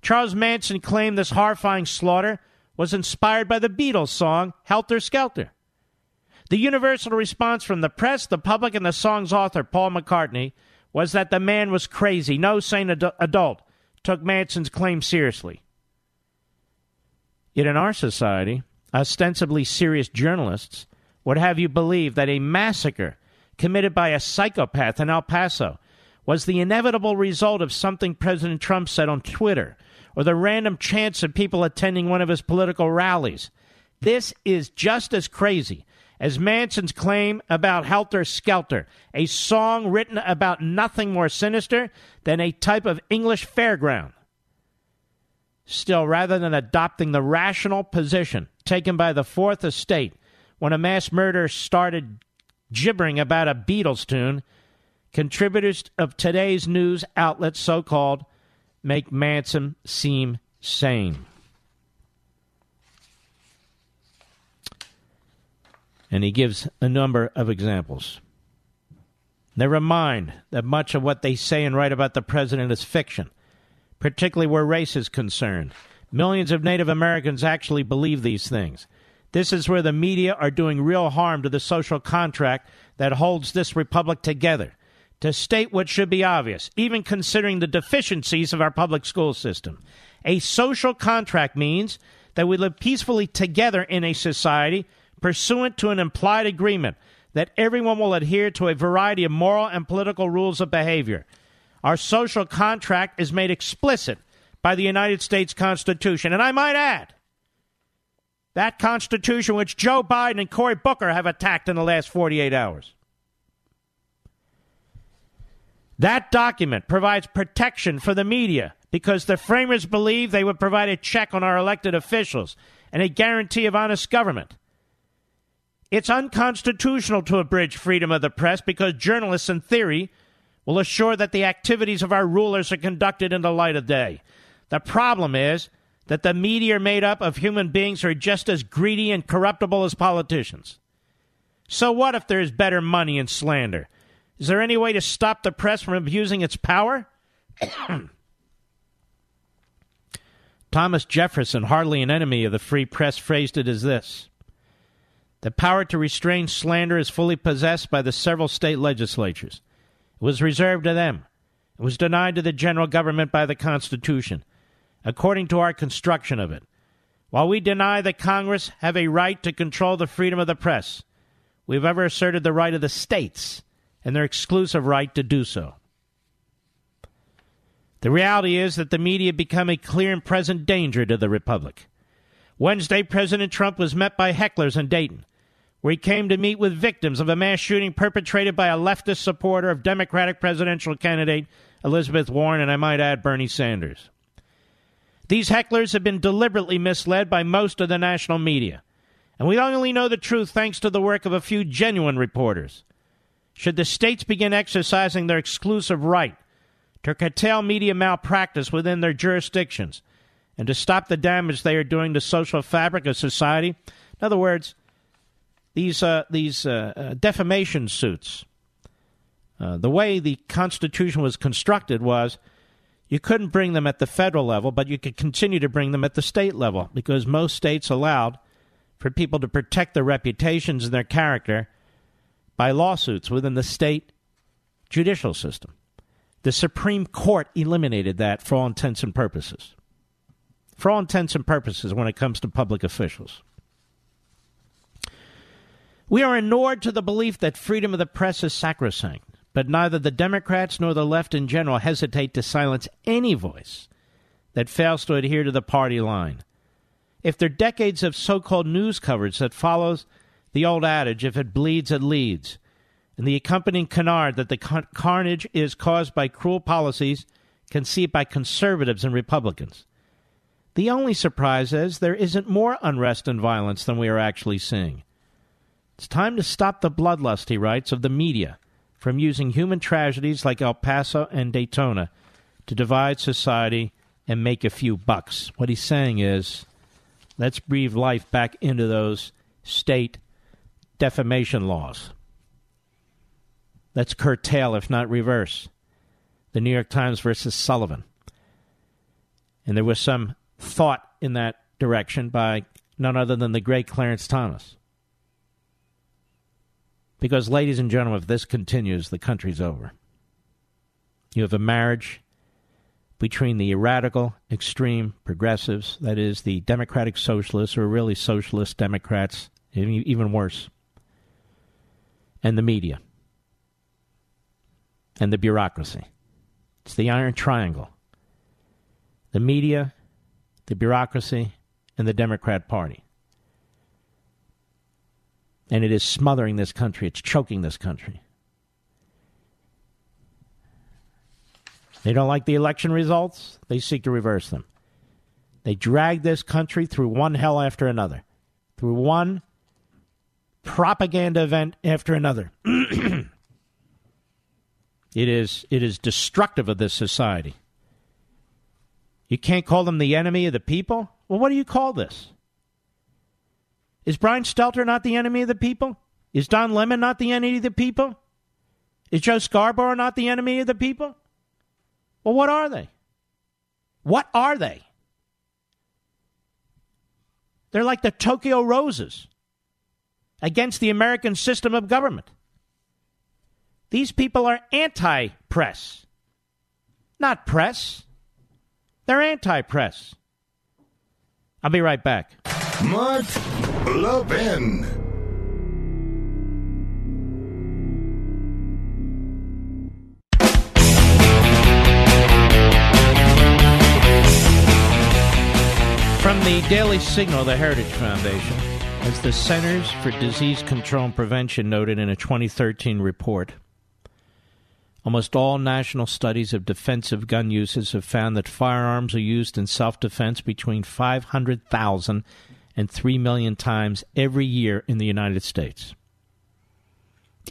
Charles Manson claimed this horrifying slaughter was inspired by the Beatles song Helter Skelter. The universal response from the press, the public, and the song's author, Paul McCartney, was that the man was crazy. No sane ad- adult took Manson's claim seriously. Yet in our society, ostensibly serious journalists would have you believe that a massacre committed by a psychopath in El Paso was the inevitable result of something President Trump said on Twitter or the random chance of people attending one of his political rallies. This is just as crazy as Manson's claim about Helter Skelter, a song written about nothing more sinister than a type of English fairground. Still, rather than adopting the rational position taken by the Fourth Estate when a mass murder started gibbering about a Beatles tune, contributors of today's news outlets, so called, make Manson seem sane. And he gives a number of examples. Never mind that much of what they say and write about the president is fiction, particularly where race is concerned. Millions of Native Americans actually believe these things. This is where the media are doing real harm to the social contract that holds this republic together. To state what should be obvious, even considering the deficiencies of our public school system, a social contract means that we live peacefully together in a society pursuant to an implied agreement that everyone will adhere to a variety of moral and political rules of behavior. Our social contract is made explicit by the United States Constitution. And I might add, that Constitution which Joe Biden and Cory Booker have attacked in the last 48 hours. That document provides protection for the media because the framers believed they would provide a check on our elected officials and a guarantee of honest government. It's unconstitutional to abridge freedom of the press because journalists, in theory, will assure that the activities of our rulers are conducted in the light of day. The problem is that the media are made up of human beings who are just as greedy and corruptible as politicians. So, what if there is better money in slander? Is there any way to stop the press from abusing its power? Thomas Jefferson, hardly an enemy of the free press, phrased it as this the power to restrain slander is fully possessed by the several state legislatures. It was reserved to them. It was denied to the general government by the Constitution, according to our construction of it. While we deny that Congress have a right to control the freedom of the press, we've ever asserted the right of the states and their exclusive right to do so. The reality is that the media become a clear and present danger to the Republic. Wednesday, President Trump was met by hecklers in Dayton where he came to meet with victims of a mass shooting perpetrated by a leftist supporter of Democratic presidential candidate Elizabeth Warren, and I might add Bernie Sanders. These hecklers have been deliberately misled by most of the national media, and we only know the truth thanks to the work of a few genuine reporters. Should the states begin exercising their exclusive right to curtail media malpractice within their jurisdictions and to stop the damage they are doing to social fabric of society, in other words, these uh, these uh, uh, defamation suits. Uh, the way the Constitution was constructed was you couldn't bring them at the federal level, but you could continue to bring them at the state level because most states allowed for people to protect their reputations and their character by lawsuits within the state judicial system. The Supreme Court eliminated that for all intents and purposes. For all intents and purposes, when it comes to public officials. We are inured to the belief that freedom of the press is sacrosanct, but neither the Democrats nor the left in general hesitate to silence any voice that fails to adhere to the party line. If there are decades of so called news coverage that follows the old adage, if it bleeds, it leads, and the accompanying canard that the car- carnage is caused by cruel policies conceived by conservatives and Republicans. The only surprise is there isn't more unrest and violence than we are actually seeing. It's time to stop the bloodlust, he writes, of the media from using human tragedies like El Paso and Daytona to divide society and make a few bucks. What he's saying is, let's breathe life back into those state defamation laws. Let's curtail, if not reverse, the New York Times versus Sullivan. And there was some thought in that direction by none other than the great Clarence Thomas. Because, ladies and gentlemen, if this continues, the country's over. You have a marriage between the radical, extreme progressives, that is, the democratic socialists, or really socialist Democrats, even worse, and the media and the bureaucracy. It's the Iron Triangle the media, the bureaucracy, and the Democrat Party. And it is smothering this country, it's choking this country. They don't like the election results, they seek to reverse them. They drag this country through one hell after another, through one propaganda event after another. it is it is destructive of this society. You can't call them the enemy of the people? Well, what do you call this? Is Brian Stelter not the enemy of the people? Is Don Lemon not the enemy of the people? Is Joe Scarborough not the enemy of the people? Well, what are they? What are they? They're like the Tokyo Roses against the American system of government. These people are anti press, not press. They're anti press. I'll be right back. Mark Levin. From the Daily Signal, the Heritage Foundation, as the Centers for Disease Control and Prevention noted in a 2013 report, Almost all national studies of defensive gun uses have found that firearms are used in self defense between 500,000 and 3 million times every year in the United States.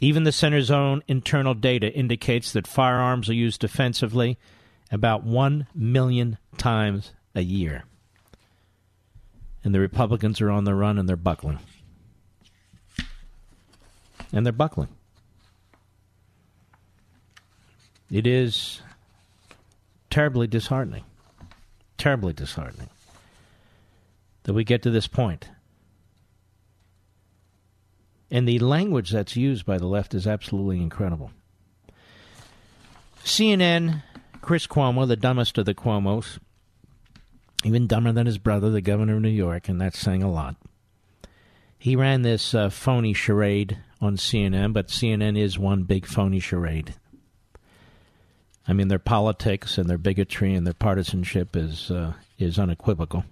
Even the center's own internal data indicates that firearms are used defensively about 1 million times a year. And the Republicans are on the run and they're buckling. And they're buckling. It is terribly disheartening. Terribly disheartening that we get to this point. And the language that's used by the left is absolutely incredible. CNN, Chris Cuomo, the dumbest of the Cuomos, even dumber than his brother, the governor of New York, and that's saying a lot. He ran this uh, phony charade on CNN, but CNN is one big phony charade. I mean, their politics and their bigotry and their partisanship is uh, is unequivocal.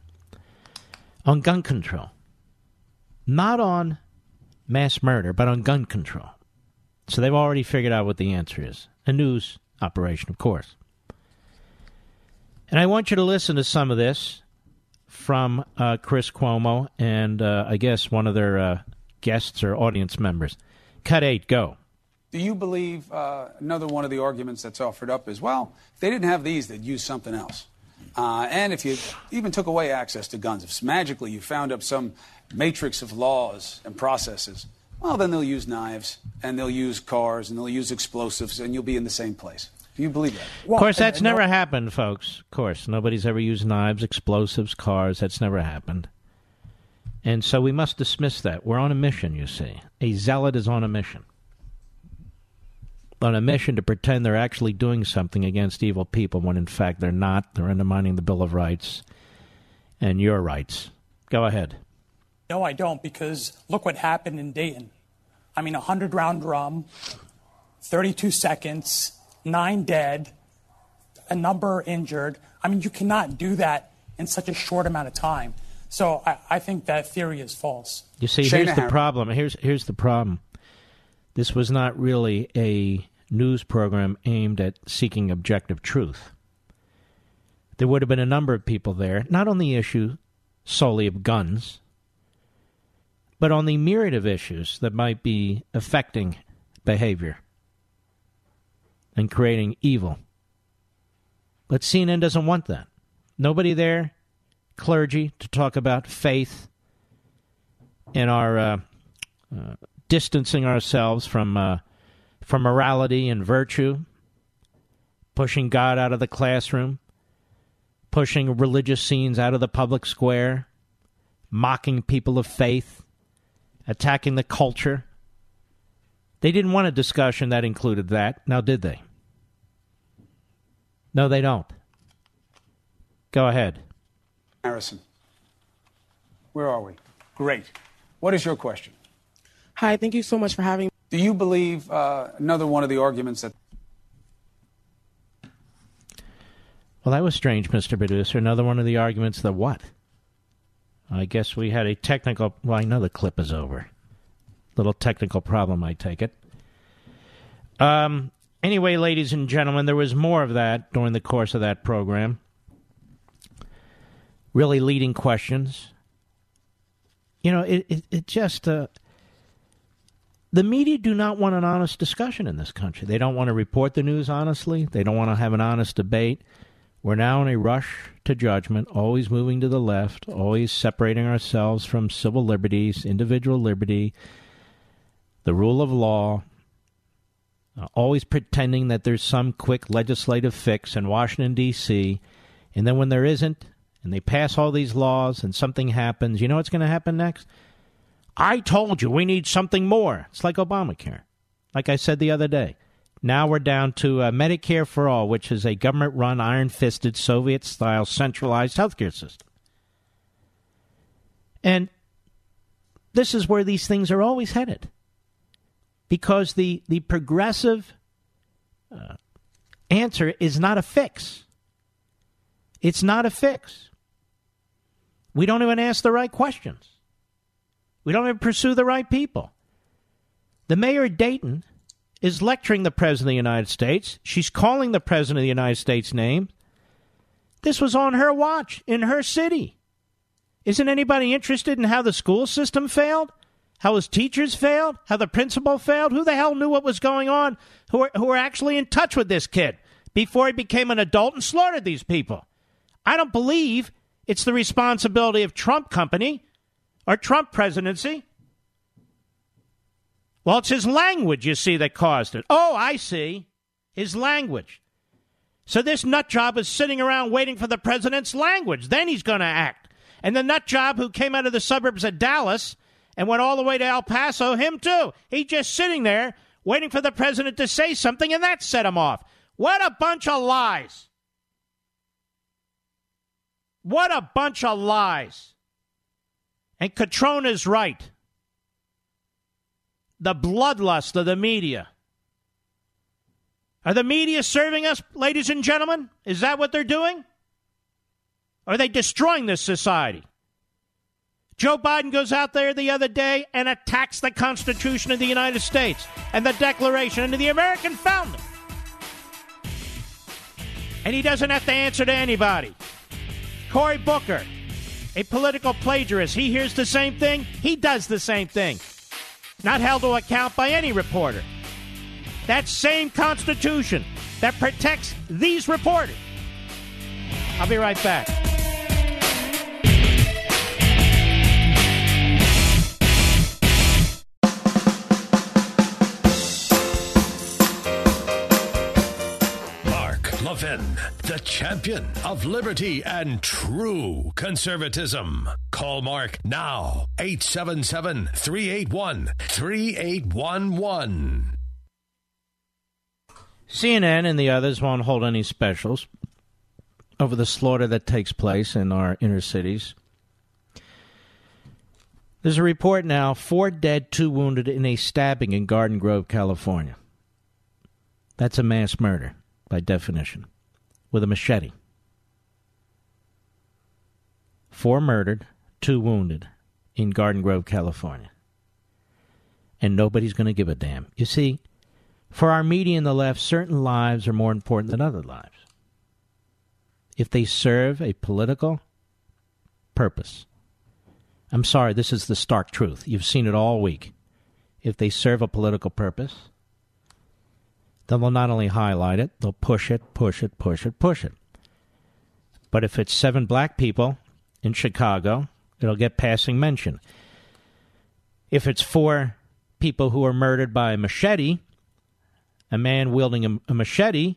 On gun control, not on mass murder, but on gun control. So they've already figured out what the answer is. A news operation, of course. And I want you to listen to some of this from uh, Chris Cuomo and uh, I guess one of their uh, guests or audience members. Cut eight, go. Do you believe uh, another one of the arguments that's offered up is, well, if they didn't have these, they'd use something else? Uh, and if you even took away access to guns, if magically you found up some matrix of laws and processes, well, then they'll use knives and they'll use cars and they'll use explosives and you'll be in the same place. Do you believe that? Well, of course, that's and, and never no- happened, folks. Of course, nobody's ever used knives, explosives, cars. That's never happened. And so we must dismiss that. We're on a mission, you see. A zealot is on a mission on a mission to pretend they're actually doing something against evil people when in fact they're not. They're undermining the Bill of Rights and your rights. Go ahead. No, I don't, because look what happened in Dayton. I mean, a 100 round drum, 32 seconds, nine dead, a number injured. I mean, you cannot do that in such a short amount of time. So I, I think that theory is false. You see, Shana here's the problem. Here's here's the problem. This was not really a news program aimed at seeking objective truth. There would have been a number of people there, not on the issue solely of guns, but on the myriad of issues that might be affecting behavior and creating evil. But CNN doesn't want that. Nobody there, clergy, to talk about faith and our uh, uh, distancing ourselves from uh, from morality and virtue, pushing God out of the classroom, pushing religious scenes out of the public square, mocking people of faith, attacking the culture. They didn't want a discussion that included that. Now, did they? No, they don't. Go ahead. Harrison. Where are we? Great. What is your question? Hi, thank you so much for having me. Do you believe uh, another one of the arguments that. Well, that was strange, Mr. Producer. Another one of the arguments that what? I guess we had a technical. Well, I know the clip is over. Little technical problem, I take it. Um. Anyway, ladies and gentlemen, there was more of that during the course of that program. Really leading questions. You know, it it, it just. Uh, the media do not want an honest discussion in this country. They don't want to report the news honestly. They don't want to have an honest debate. We're now in a rush to judgment, always moving to the left, always separating ourselves from civil liberties, individual liberty, the rule of law, uh, always pretending that there's some quick legislative fix in Washington, D.C., and then when there isn't, and they pass all these laws and something happens, you know what's going to happen next? I told you we need something more. It's like Obamacare. Like I said the other day. Now we're down to uh, Medicare for All, which is a government run, iron fisted, Soviet style centralized healthcare system. And this is where these things are always headed. Because the, the progressive uh, answer is not a fix. It's not a fix. We don't even ask the right questions. We don't even pursue the right people. The mayor of Dayton is lecturing the President of the United States. She's calling the President of the United States name. This was on her watch in her city. Isn't anybody interested in how the school system failed? How his teachers failed? How the principal failed? Who the hell knew what was going on? Who are, who are actually in touch with this kid before he became an adult and slaughtered these people? I don't believe it's the responsibility of Trump Company or Trump presidency. Well, it's his language, you see, that caused it. Oh, I see. His language. So this nut job is sitting around waiting for the president's language. Then he's going to act. And the nut job who came out of the suburbs of Dallas and went all the way to El Paso, him too. He's just sitting there waiting for the president to say something, and that set him off. What a bunch of lies. What a bunch of lies. And Catron's right. The bloodlust of the media. Are the media serving us, ladies and gentlemen? Is that what they're doing? Are they destroying this society? Joe Biden goes out there the other day and attacks the Constitution of the United States and the Declaration and the American founding. And he doesn't have to answer to anybody. Cory Booker, a political plagiarist, he hears the same thing, he does the same thing. Not held to account by any reporter. That same Constitution that protects these reporters. I'll be right back. The champion of liberty and true conservatism. Call Mark now, 877 381 3811. CNN and the others won't hold any specials over the slaughter that takes place in our inner cities. There's a report now four dead, two wounded in a stabbing in Garden Grove, California. That's a mass murder, by definition, with a machete. Four murdered, two wounded in Garden Grove, California. And nobody's going to give a damn. You see, for our media and the left, certain lives are more important than other lives. If they serve a political purpose, I'm sorry, this is the stark truth. You've seen it all week. If they serve a political purpose, then they'll not only highlight it, they'll push it, push it, push it, push it. But if it's seven black people in Chicago, it'll get passing mention. If it's four people who are murdered by a machete, a man wielding a, a machete,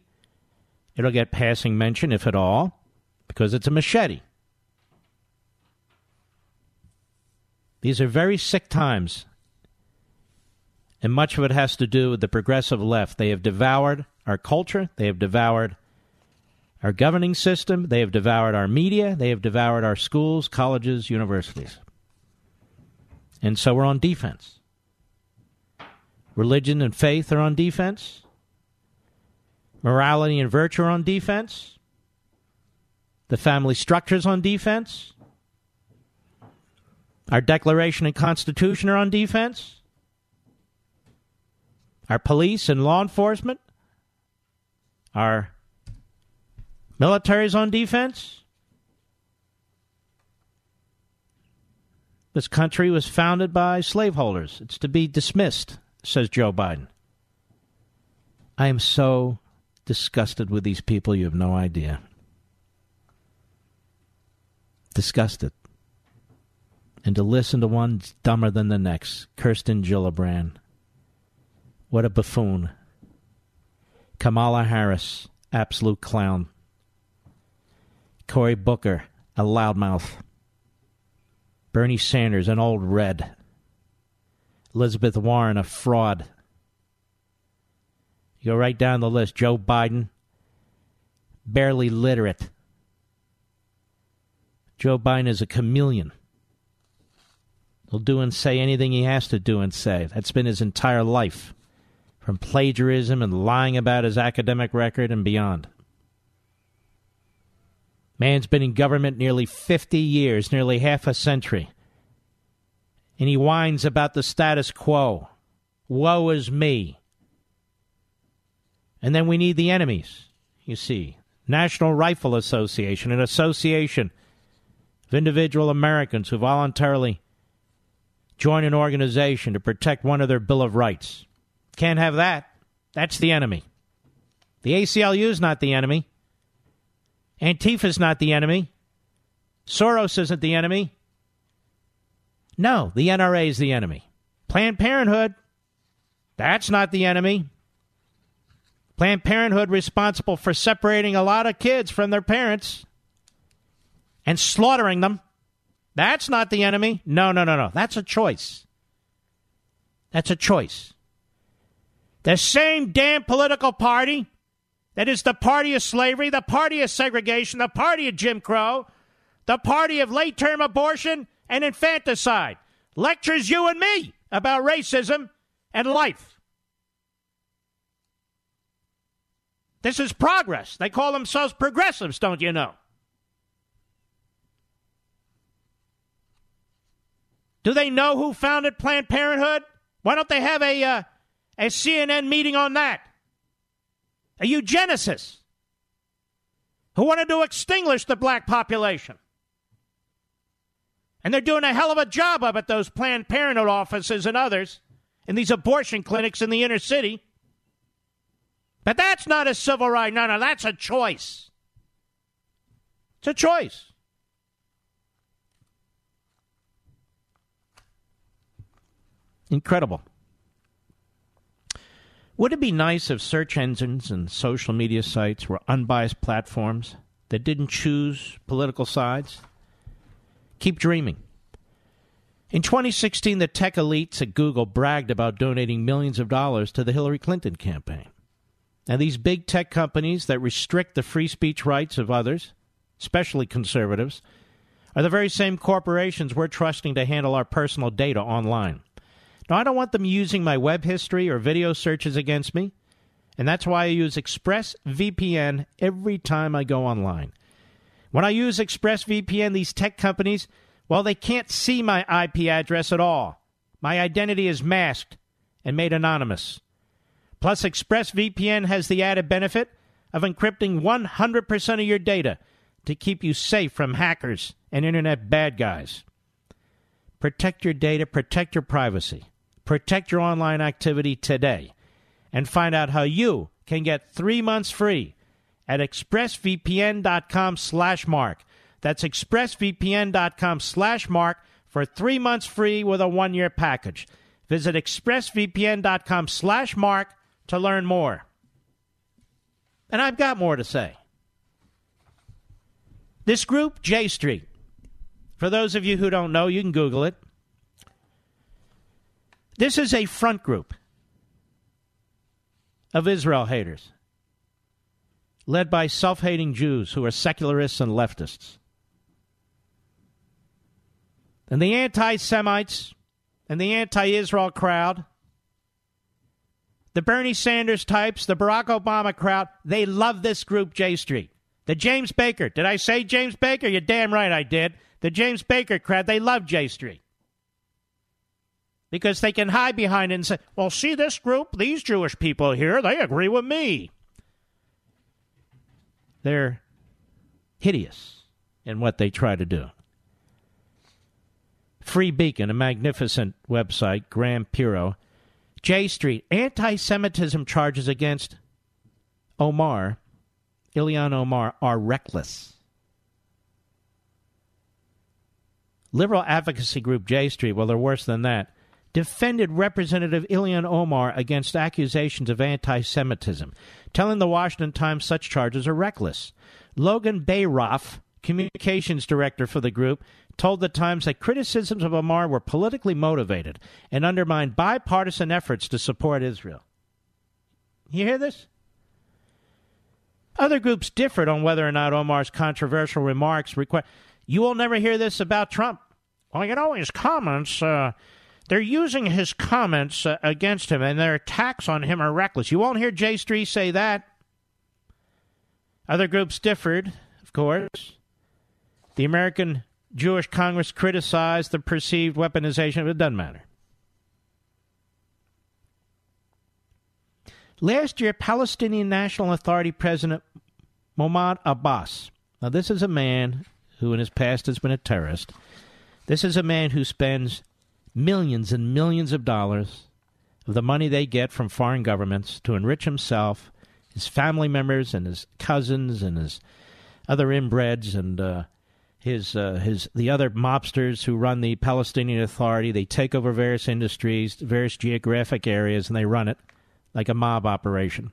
it'll get passing mention, if at all, because it's a machete. These are very sick times. And much of it has to do with the progressive left. They have devoured our culture, they have devoured our governing system, they have devoured our media, they have devoured our schools, colleges, universities. And so we're on defense. Religion and faith are on defense. Morality and virtue are on defense. The family structure is on defense. Our Declaration and Constitution are on defense. Our police and law enforcement, our military is on defense. This country was founded by slaveholders. It's to be dismissed, says Joe Biden. I am so disgusted with these people, you have no idea. Disgusted and to listen to one dumber than the next. Kirsten Gillibrand. What a buffoon. Kamala Harris, absolute clown. Cory Booker, a loudmouth. Bernie Sanders, an old red. Elizabeth Warren, a fraud. You go right down the list. Joe Biden, barely literate. Joe Biden is a chameleon. He'll do and say anything he has to do and say. That's been his entire life, from plagiarism and lying about his academic record and beyond. Man's been in government nearly 50 years, nearly half a century. And he whines about the status quo. Woe is me. And then we need the enemies, you see. National Rifle Association, an association of individual Americans who voluntarily join an organization to protect one of their Bill of Rights. Can't have that. That's the enemy. The ACLU is not the enemy. Antifa is not the enemy. Soros isn't the enemy. No, the NRA is the enemy. Planned Parenthood, that's not the enemy. Planned Parenthood responsible for separating a lot of kids from their parents and slaughtering them. That's not the enemy. No, no, no, no. That's a choice. That's a choice. The same damn political party that is the party of slavery, the party of segregation, the party of Jim Crow, the party of late term abortion and infanticide lectures you and me about racism and life. This is progress. They call themselves progressives, don't you know? Do they know who founded Planned Parenthood? Why don't they have a, uh, a CNN meeting on that? A eugenicist who wanted to extinguish the black population. And they're doing a hell of a job of it, those Planned Parenthood offices and others, and these abortion clinics in the inner city. But that's not a civil right. No, no, that's a choice. It's a choice. Incredible. Would it be nice if search engines and social media sites were unbiased platforms that didn't choose political sides? Keep dreaming. In 2016, the tech elites at Google bragged about donating millions of dollars to the Hillary Clinton campaign. Now, these big tech companies that restrict the free speech rights of others, especially conservatives, are the very same corporations we're trusting to handle our personal data online. Now, I don't want them using my web history or video searches against me, and that's why I use ExpressVPN every time I go online. When I use ExpressVPN, these tech companies, well, they can't see my IP address at all. My identity is masked and made anonymous. Plus, ExpressVPN has the added benefit of encrypting 100% of your data to keep you safe from hackers and internet bad guys. Protect your data, protect your privacy. Protect your online activity today and find out how you can get three months free at expressvpn.com slash mark. That's expressvpn.com slash mark for three months free with a one-year package. Visit expressvpn.com slash mark to learn more. And I've got more to say. This group, J Street, for those of you who don't know, you can Google it. This is a front group of Israel haters, led by self hating Jews who are secularists and leftists. And the anti Semites and the anti Israel crowd, the Bernie Sanders types, the Barack Obama crowd, they love this group, J Street. The James Baker, did I say James Baker? You're damn right I did. The James Baker crowd, they love J Street because they can hide behind and say, well, see this group, these Jewish people here, they agree with me. They're hideous in what they try to do. Free Beacon, a magnificent website, Graham Piro. J Street, anti Semitism charges against Omar, Ilhan Omar, are reckless. Liberal advocacy group J Street, well, they're worse than that defended Representative Ilhan Omar against accusations of anti Semitism, telling the Washington Times such charges are reckless. Logan Bayroff, communications director for the group, told the Times that criticisms of Omar were politically motivated and undermined bipartisan efforts to support Israel. You hear this? Other groups differed on whether or not Omar's controversial remarks require. You will never hear this about Trump. Well, you know, his comments. Uh, they're using his comments uh, against him, and their attacks on him are reckless. You won't hear J Street say that. Other groups differed, of course. The American Jewish Congress criticized the perceived weaponization. It doesn't matter. Last year, Palestinian National Authority President Mahmoud Abbas. Now, this is a man who in his past has been a terrorist. This is a man who spends millions and millions of dollars of the money they get from foreign governments to enrich himself, his family members, and his cousins, and his other inbreds, and uh, his uh, his the other mobsters who run the Palestinian Authority. They take over various industries, various geographic areas, and they run it like a mob operation.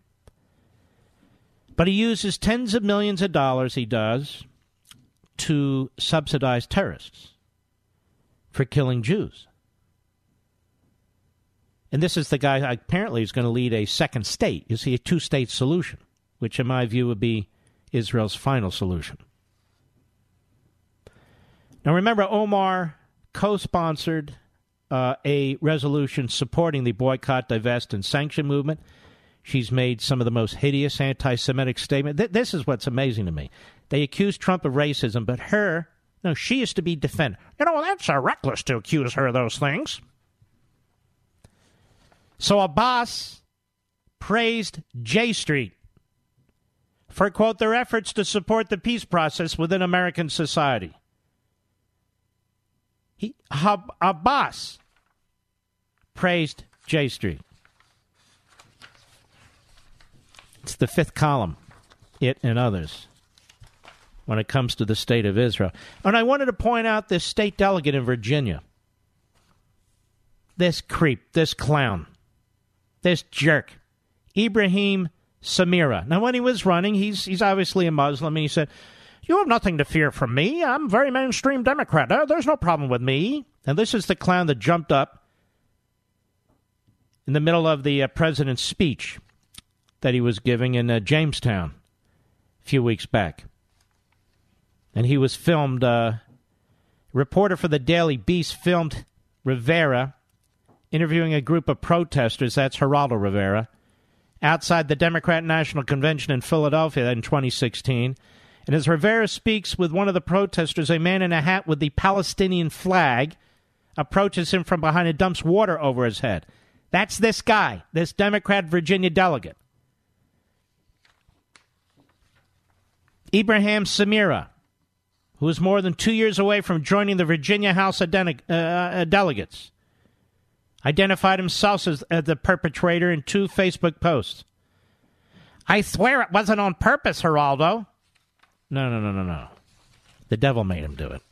But he uses tens of millions of dollars. He does to subsidize terrorists for killing Jews. And this is the guy apparently is going to lead a second state. You see, a two state solution, which in my view would be Israel's final solution. Now remember, Omar co sponsored uh, a resolution supporting the boycott, divest, and sanction movement. She's made some of the most hideous anti Semitic statements. Th- this is what's amazing to me. They accuse Trump of racism, but her, no, she is to be defended. You know, that's uh, reckless to accuse her of those things. So Abbas praised J Street for, quote, their efforts to support the peace process within American society. He, Abbas praised J Street. It's the fifth column, it and others, when it comes to the state of Israel. And I wanted to point out this state delegate in Virginia. This creep, this clown this jerk, Ibraheem Samirah. Now, when he was running, he's he's obviously a Muslim, and he said, "You have nothing to fear from me. I'm a very mainstream Democrat. There's no problem with me." And this is the clown that jumped up in the middle of the uh, president's speech that he was giving in uh, Jamestown a few weeks back, and he was filmed. Uh, reporter for the Daily Beast filmed Rivera interviewing a group of protesters, that's Geraldo Rivera, outside the Democrat National Convention in Philadelphia in 2016. And as Rivera speaks with one of the protesters, a man in a hat with the Palestinian flag approaches him from behind and dumps water over his head. That's this guy, this Democrat Virginia delegate. Ibraheem Samirah, who is more than two years away from joining the Virginia House of De- uh, uh, Delegates identified himself as, as the perpetrator in two Facebook posts. I swear it wasn't on purpose, Geraldo. No, no, no, no, no. The devil made him do it.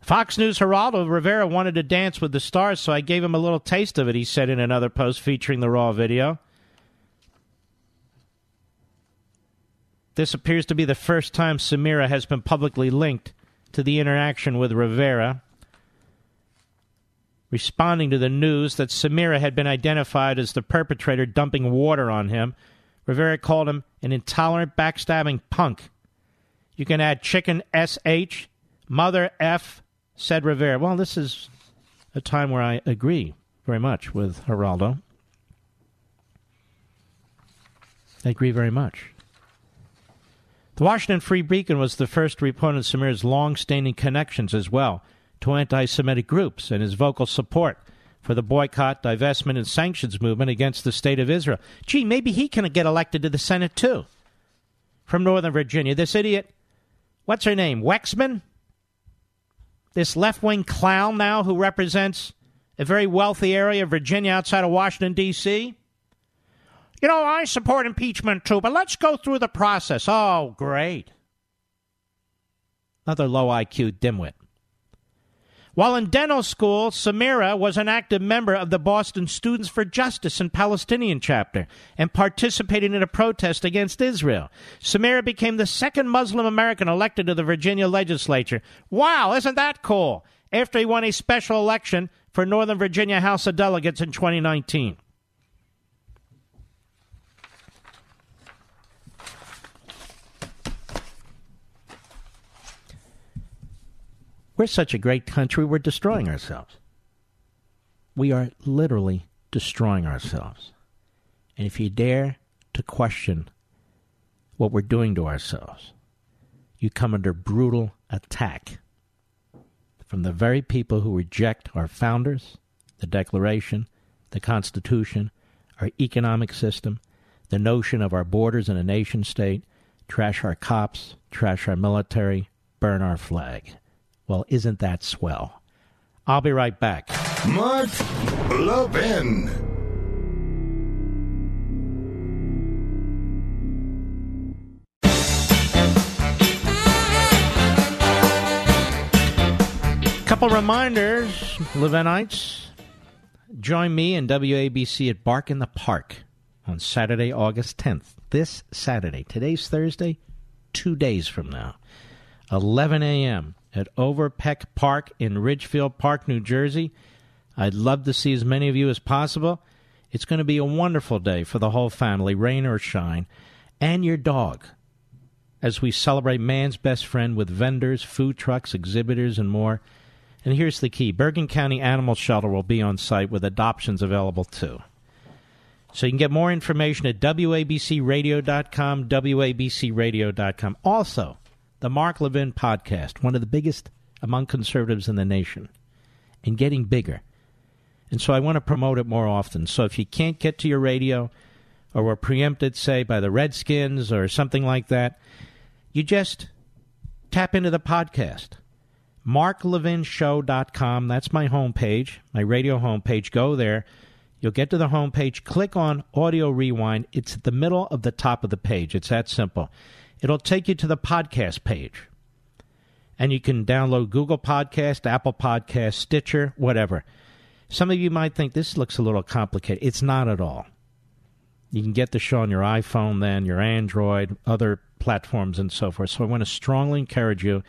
Fox News Geraldo Rivera wanted to dance with the stars, so I gave him a little taste of it, he said in another post featuring the raw video. This appears to be the first time Samirah has been publicly linked to the interaction with Rivera. Responding to the news that Samirah had been identified as the perpetrator dumping water on him, Rivera called him an intolerant, backstabbing punk. You can add chicken SH, mother F, said Rivera. Well, this is a time where I agree very much with Geraldo. I agree very much. The Washington Free Beacon was the first to report on Samirah's long standing connections as well to anti Semitic groups and his vocal support for the boycott, divestment, and sanctions movement against the state of Israel. Gee, maybe he can get elected to the Senate too. From Northern Virginia. This idiot, what's her name? Waxman? This left wing clown now who represents a very wealthy area of Virginia outside of Washington, D.C. You know, I support impeachment too, but let's go through the process. Oh, great. Another low IQ dimwit. While in dental school, Samirah was an active member of the Boston Students for Justice and Palestinian chapter and participated in a protest against Israel. Samirah became the second Muslim American elected to the Virginia legislature. Wow, isn't that cool? After he won a special election for Northern Virginia House of Delegates in 2019. We're such a great country, we're destroying ourselves. We are literally destroying ourselves. And if you dare to question what we're doing to ourselves, you come under brutal attack from the very people who reject our founders, the Declaration, the Constitution, our economic system, the notion of our borders and a nation state, trash our cops, trash our military, burn our flag. Well, isn't that swell? I'll be right back. Mark Levin. A couple reminders, Levinites. Join me and WABC at Bark in the Park on Saturday, August 10th. This Saturday. Today's Thursday, two days from now. 11 a.m at Overpeck Park in Ridgefield Park, New Jersey. I'd love to see as many of you as possible. It's going to be a wonderful day for the whole family, rain or shine, and your dog, as we celebrate man's best friend with vendors, food trucks, exhibitors, and more. And here's the key Bergen County Animal Shelter will be on site with adoptions available too. So you can get more information at WABCRadio.com, WABCRadio.com. Also, the Mark Levin podcast, one of the biggest among conservatives in the nation, and getting bigger. And so I want to promote it more often. So if you can't get to your radio, or were preempted, say, by the Redskins or something like that, you just tap into the podcast. MarkLevinShow.com. That's my homepage, my radio homepage. Go there. You'll get to the homepage. Click on Audio Rewind. It's at the middle of the top of the page. It's that simple it'll take you to the podcast page. And you can download Google Podcast, Apple Podcast, Stitcher, whatever. Some of you might think this looks a little complicated. It's not at all. You can get the show on your iPhone, then your Android, other platforms, and so forth. So I want to strongly encourage you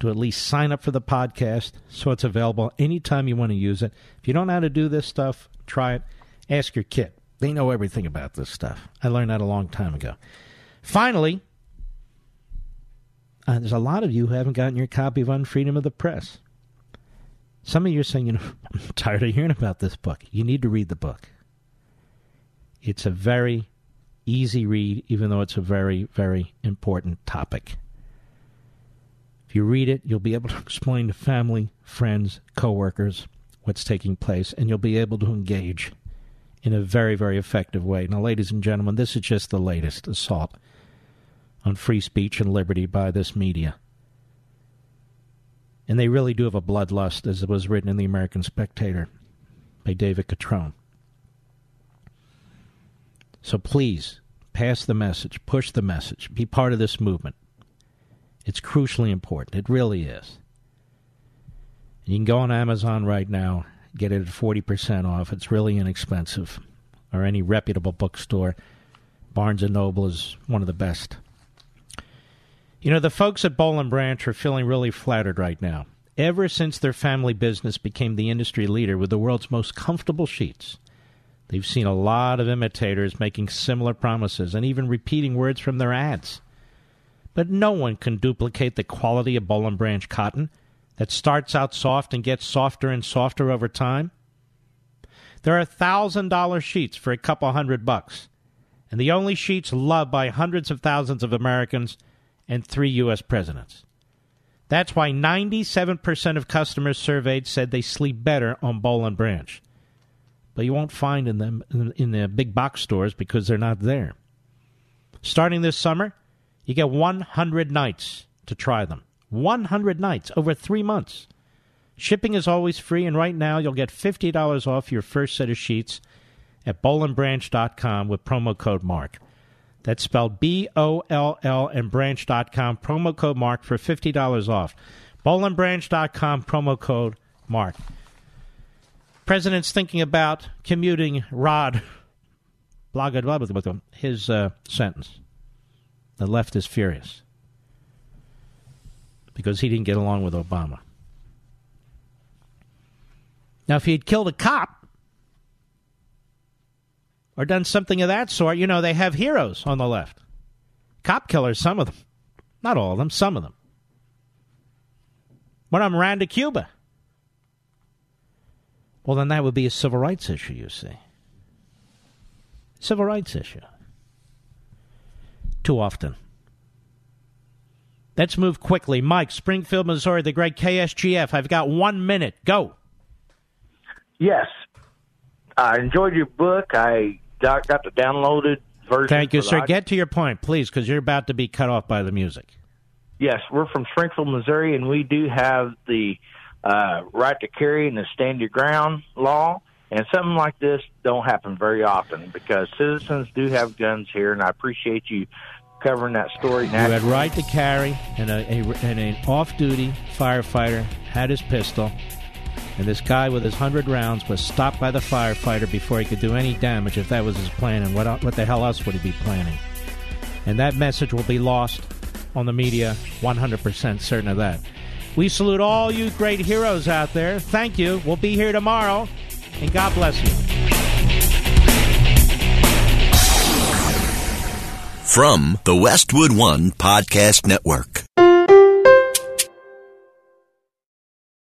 to at least sign up for the podcast so it's available anytime you want to use it. If you don't know how to do this stuff, try it. Ask your kid. They know everything about this stuff. I learned that a long time ago. Finally, uh, there's a lot of you who haven't gotten your copy of Unfreedom of the Press. Some of you are saying, you know, I'm tired of hearing about this book. You need to read the book. It's a very easy read, even though it's a very, very important topic. If you read it, you'll be able to explain to family, friends, coworkers what's taking place, and you'll be able to engage in a very, very effective way. Now, ladies and gentlemen, this is just the latest assault on free speech and liberty by this media. And they really do have a bloodlust, as it was written in the American Spectator by David Catron. So please pass the message, push the message, be part of this movement. It's crucially important. It really is. You can go on Amazon right now, get it at 40% off. It's really inexpensive. Or any reputable bookstore. Barnes & Noble is one of the best. You know, the folks at Boll Branch are feeling really flattered right now. Ever since their family business became the industry leader with the world's most comfortable sheets, they've seen a lot of imitators making similar promises and even repeating words from their ads. But no one can duplicate the quality of Boll Branch cotton that starts out soft and gets softer and softer over time. There are thousand dollar sheets for a couple hundred bucks, and the only sheets loved by hundreds of thousands of Americans and three U.S. presidents. That's why 97% of customers surveyed said they sleep better on Boll and Branch. But you won't find in them in the big box stores because they're not there. Starting this summer, you get 100 nights to try them. 100 nights over three months. Shipping is always free, and right now you'll get $50 off your first set of sheets at bollandbranch.com with promo code MARK. That's spelled B O L L and branch.com, promo code MARK for $50 off. Bollandbranch.com, promo code MARK. President's thinking about commuting Rod, blah, blah, blah, blah his uh, sentence. The left is furious because he didn't get along with Obama. Now, if he had killed a cop or done something of that sort, you know, they have heroes on the left. Cop killers, some of them. Not all of them, some of them. One I'm ran to Cuba. Well, then that would be a civil rights issue, you see. Civil rights issue. Too often. Let's move quickly. Mike, Springfield, Missouri, the great KSGF. I've got one minute. Go. Yes. I enjoyed your book. I got, got the downloaded version. Thank you, sir. the- Get to your point, please, because you're about to be cut off by the music. Yes, we're from Springfield, Missouri, and we do have the uh, right to carry and the stand your ground law. And something like this don't happen very often because citizens do have guns here, and I appreciate you covering that story. You had right to carry, and, a, a, and an off-duty firefighter had his pistol, and this guy with his hundred rounds was stopped by the firefighter before he could do any damage. If that was his plan, and what what the hell else would he be planning? And that message will be lost on the media. One hundred percent certain of that. We salute all you great heroes out there. Thank you. We'll be here tomorrow, and God bless you. From the Westwood One Podcast Network.